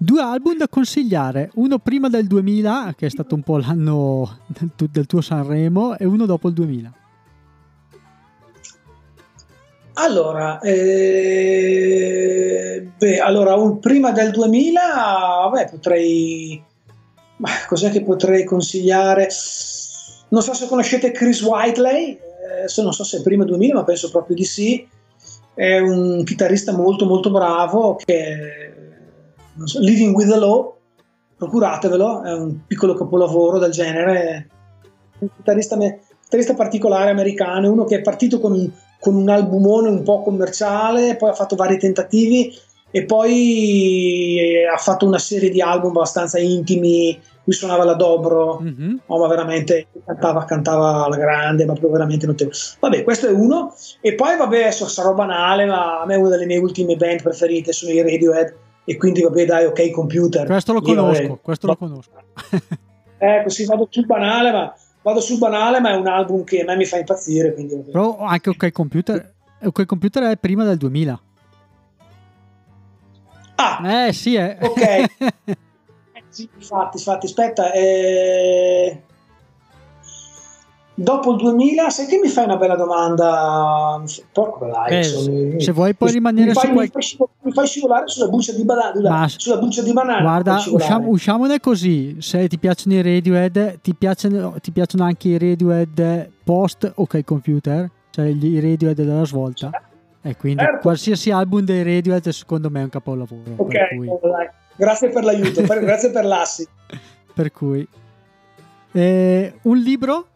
Due album da consigliare, uno prima del 2000, che è stato un po' l'anno del, del tuo Sanremo, e uno dopo il 2000. Allora, eh, beh, allora un, prima del 2000, vabbè, potrei... Ma cos'è che potrei consigliare? Non so se conoscete Chris Whiteley, eh, non so se è prima 2000, ma penso proprio di sì. È un chitarrista molto molto bravo che so, Living with the Law, procuratevelo, è un piccolo capolavoro del genere. Un chitarrista, chitarrista particolare americano, uno che è partito con un con un albumone un po' commerciale, poi ha fatto vari tentativi e poi ha fatto una serie di album abbastanza intimi. Lui suonava la dobro, mm-hmm. oh, ma veramente cantava, cantava alla grande, ma proprio veramente notevole. Vabbè, questo è uno. E poi, vabbè, so, sarò banale, ma a me una delle mie ultime band preferite sono i Radiohead. E quindi, vabbè, dai, ok, computer. Questo lo conosco, Io, questo lo conosco. [laughs] ecco, sì, vado sul banale, ma vado sul banale, ma è un album che a me mi fa impazzire. Quindi... Però anche OK Computer, OK Computer è prima del 2000. Ah, eh sì, eh. ok. [laughs] sì, infatti, infatti, aspetta. Eh dopo il 2000, sai che mi fai una bella domanda? Porco eh, se vuoi puoi rimanere mi fai, su qualche... mi, fai, scivolare sulla buccia di banana. Sulla buccia di banana guarda, usciamo, usciamone così. Se ti piacciono i Radiohead, ti piacciono, ti piacciono anche i Radiohead post OK Computer, cioè i Radiohead della svolta. E quindi certo. qualsiasi album dei Radiohead secondo me è un capolavoro. Ok, per cui... grazie per l'aiuto, per, grazie per l'assi. [laughs] per cui. Eh, un libro?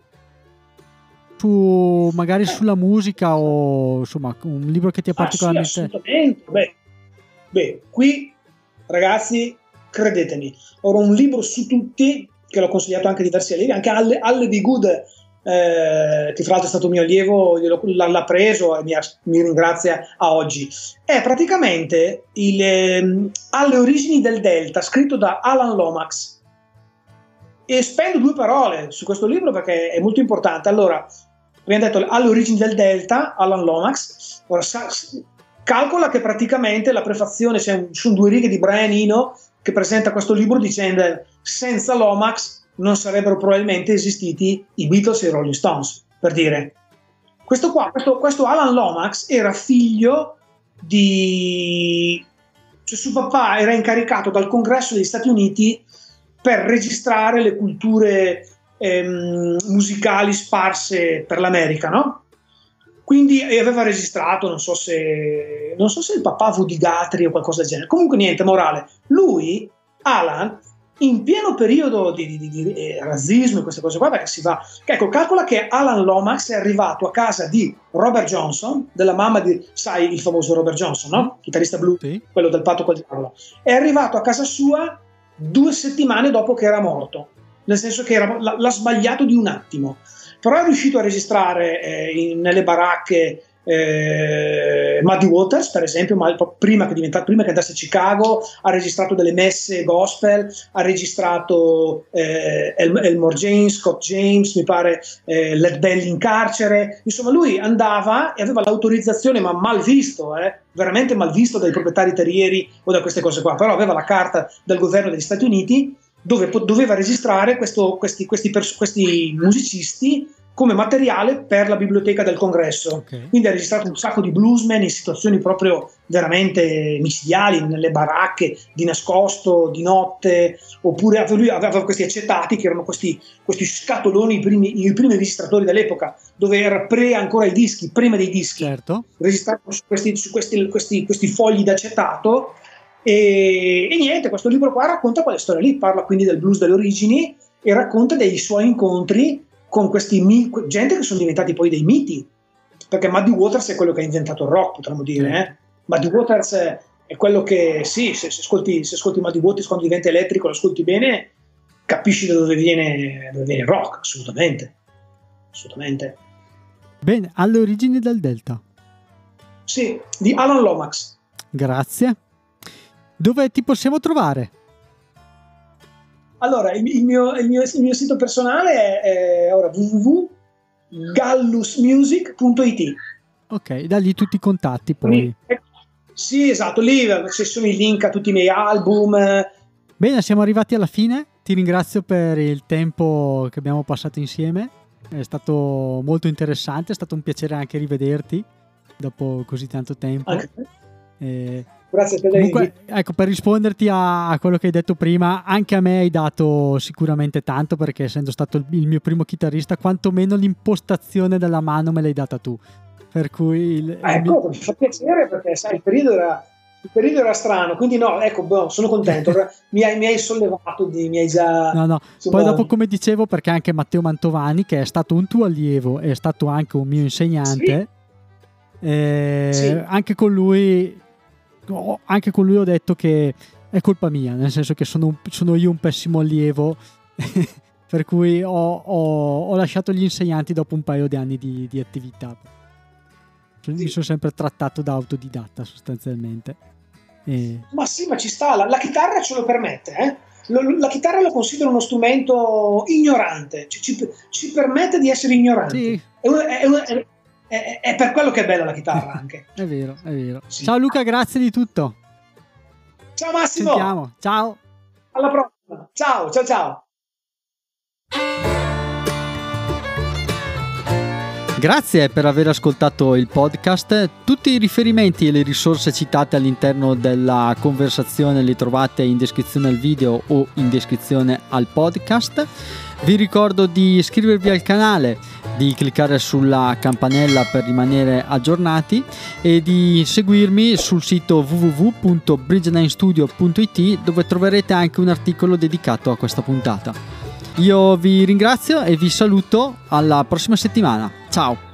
Su magari sulla musica o insomma un libro che ti ha particolarmente ah, sì, assolutamente. Beh, beh, qui ragazzi credetemi ora un libro su tutti che l'ho consigliato anche diversi allievi anche Alle, Alle di Good eh, che fra l'altro è stato mio allievo l'ha preso e mi, mi, ringrazia a oggi. È praticamente il, eh, alle origini del delta scritto da Alan Lomax. E spendo due parole su questo libro perché è molto importante. Allora abbiamo detto alle origini del delta, Alan Lomax, ora sa, calcola che praticamente la prefazione, sono due righe di Brian Eno che presenta questo libro dicendo senza Lomax non sarebbero probabilmente esistiti i Beatles e i Rolling Stones, per dire. Questo qua, questo, questo Alan Lomax era figlio di... cioè suo papà era incaricato dal congresso degli Stati Uniti per registrare le culture ehm, musicali sparse per l'America, no? Quindi aveva registrato, non so se, non so se il papà fu di Gatri o qualcosa del genere. Comunque niente, morale. Lui, Alan, in pieno periodo di, di, di, di eh, razzismo e queste cose qua, perché si va... Ecco, calcola che Alan Lomax è arrivato a casa di Robert Johnson, della mamma di, sai, il famoso Robert Johnson, no? Chitarrista blu, sì. quello del patto col diavolo. È arrivato a casa sua due settimane dopo che era morto nel senso che era, l'ha, sbagliato di un attimo, però è riuscito a registrare eh, in, nelle baracche eh, Muddy Waters, per esempio, ma prima che, prima che, andasse a Chicago, ha registrato delle messe gospel, ha registrato eh, Elmore James, Scott James, mi pare eh, Led Belly in carcere. Insomma, lui andava e aveva l'autorizzazione, ma mal visto, eh, veramente mal visto dai proprietari terrieri o da queste cose qua, però aveva la carta del governo degli Stati Uniti dove doveva registrare questo, questi, questi, questi musicisti come materiale per la biblioteca del congresso. Okay. Quindi ha registrato un sacco di bluesmen in situazioni proprio veramente micidiali, nelle baracche, di nascosto, di notte, oppure lui aveva questi accettati che erano questi, questi scatoloni, i primi, i primi, registratori dell'epoca, dove era pre ancora i dischi, prima dei dischi, certo. registrato su questi, su questi, questi, questi fogli d'acetato. E, e niente, questo libro qua racconta quelle storie lì, parla quindi del blues delle origini e racconta dei suoi incontri con questi gente che sono diventati poi dei miti, perché Muddy Waters è quello che ha inventato il rock, potremmo dire. Eh? Muddy Waters è quello che, sì, se, se, ascolti, se ascolti Muddy Waters quando diventa elettrico, lo ascolti bene, capisci da dove viene, dove viene il rock, assolutamente. Assolutamente. Bene, alle origini del Delta. Sì, di Alan Lomax. Grazie. Dove ti possiamo trovare? Allora, il, il, mio, il, mio, il mio, sito personale è, è ora www.gallusmusic.it. Ok, da lì tutti i contatti poi. Sì, esatto, lì ci sono i link a tutti i miei album. Bene, siamo arrivati alla fine. Ti ringrazio per il tempo che abbiamo passato insieme. È stato molto interessante, è stato un piacere anche rivederti dopo così tanto tempo. Anche. Eh, Grazie per Comunque, ecco, per risponderti a, a, quello che hai detto prima, anche a me hai dato sicuramente tanto perché essendo stato il, il mio primo chitarrista, quantomeno l'impostazione della mano me l'hai data tu. Per cui... Il, ah, ecco, mio... mi fa piacere perché sai, il periodo era il periodo era strano, quindi no, ecco, boh, sono contento, [laughs] mi, hai, mi, hai, sollevato, mi hai già... No, no, insomma... poi dopo come dicevo, perché anche Matteo Mantovani, che è stato un tuo allievo, è stato anche un mio insegnante, sì. Eh, sì. anche con lui anche con lui ho detto che è colpa mia, nel senso che sono, sono io un pessimo allievo, [laughs] per cui ho, ho, ho, lasciato gli insegnanti dopo un paio di anni di, di attività. Sì. Mi sono sempre trattato da autodidatta sostanzialmente. E... Ma sì, ma ci sta, la, la chitarra ce lo permette, eh? la, la chitarra la considero uno strumento ignorante, ci, ci, ci permette di essere ignoranti. Sì. È, una, è, una, è, è, è, per quello che è bella la chitarra [laughs] anche. è vero, è vero. Sì. Ciao Luca, grazie di tutto. Ciao Massimo. Sentiamo. Ciao. Alla prossima. Ciao, ciao, ciao. Grazie per aver ascoltato il podcast. Tutti i riferimenti e le risorse citate all'interno della conversazione li trovate in descrizione al video o in descrizione al podcast. Vi ricordo di iscrivervi al canale, di cliccare sulla campanella per rimanere aggiornati e di seguirmi sul sito www.bridge9studio.it dove troverete anche un articolo dedicato a questa puntata. Io vi ringrazio e vi saluto alla prossima settimana. Ciao!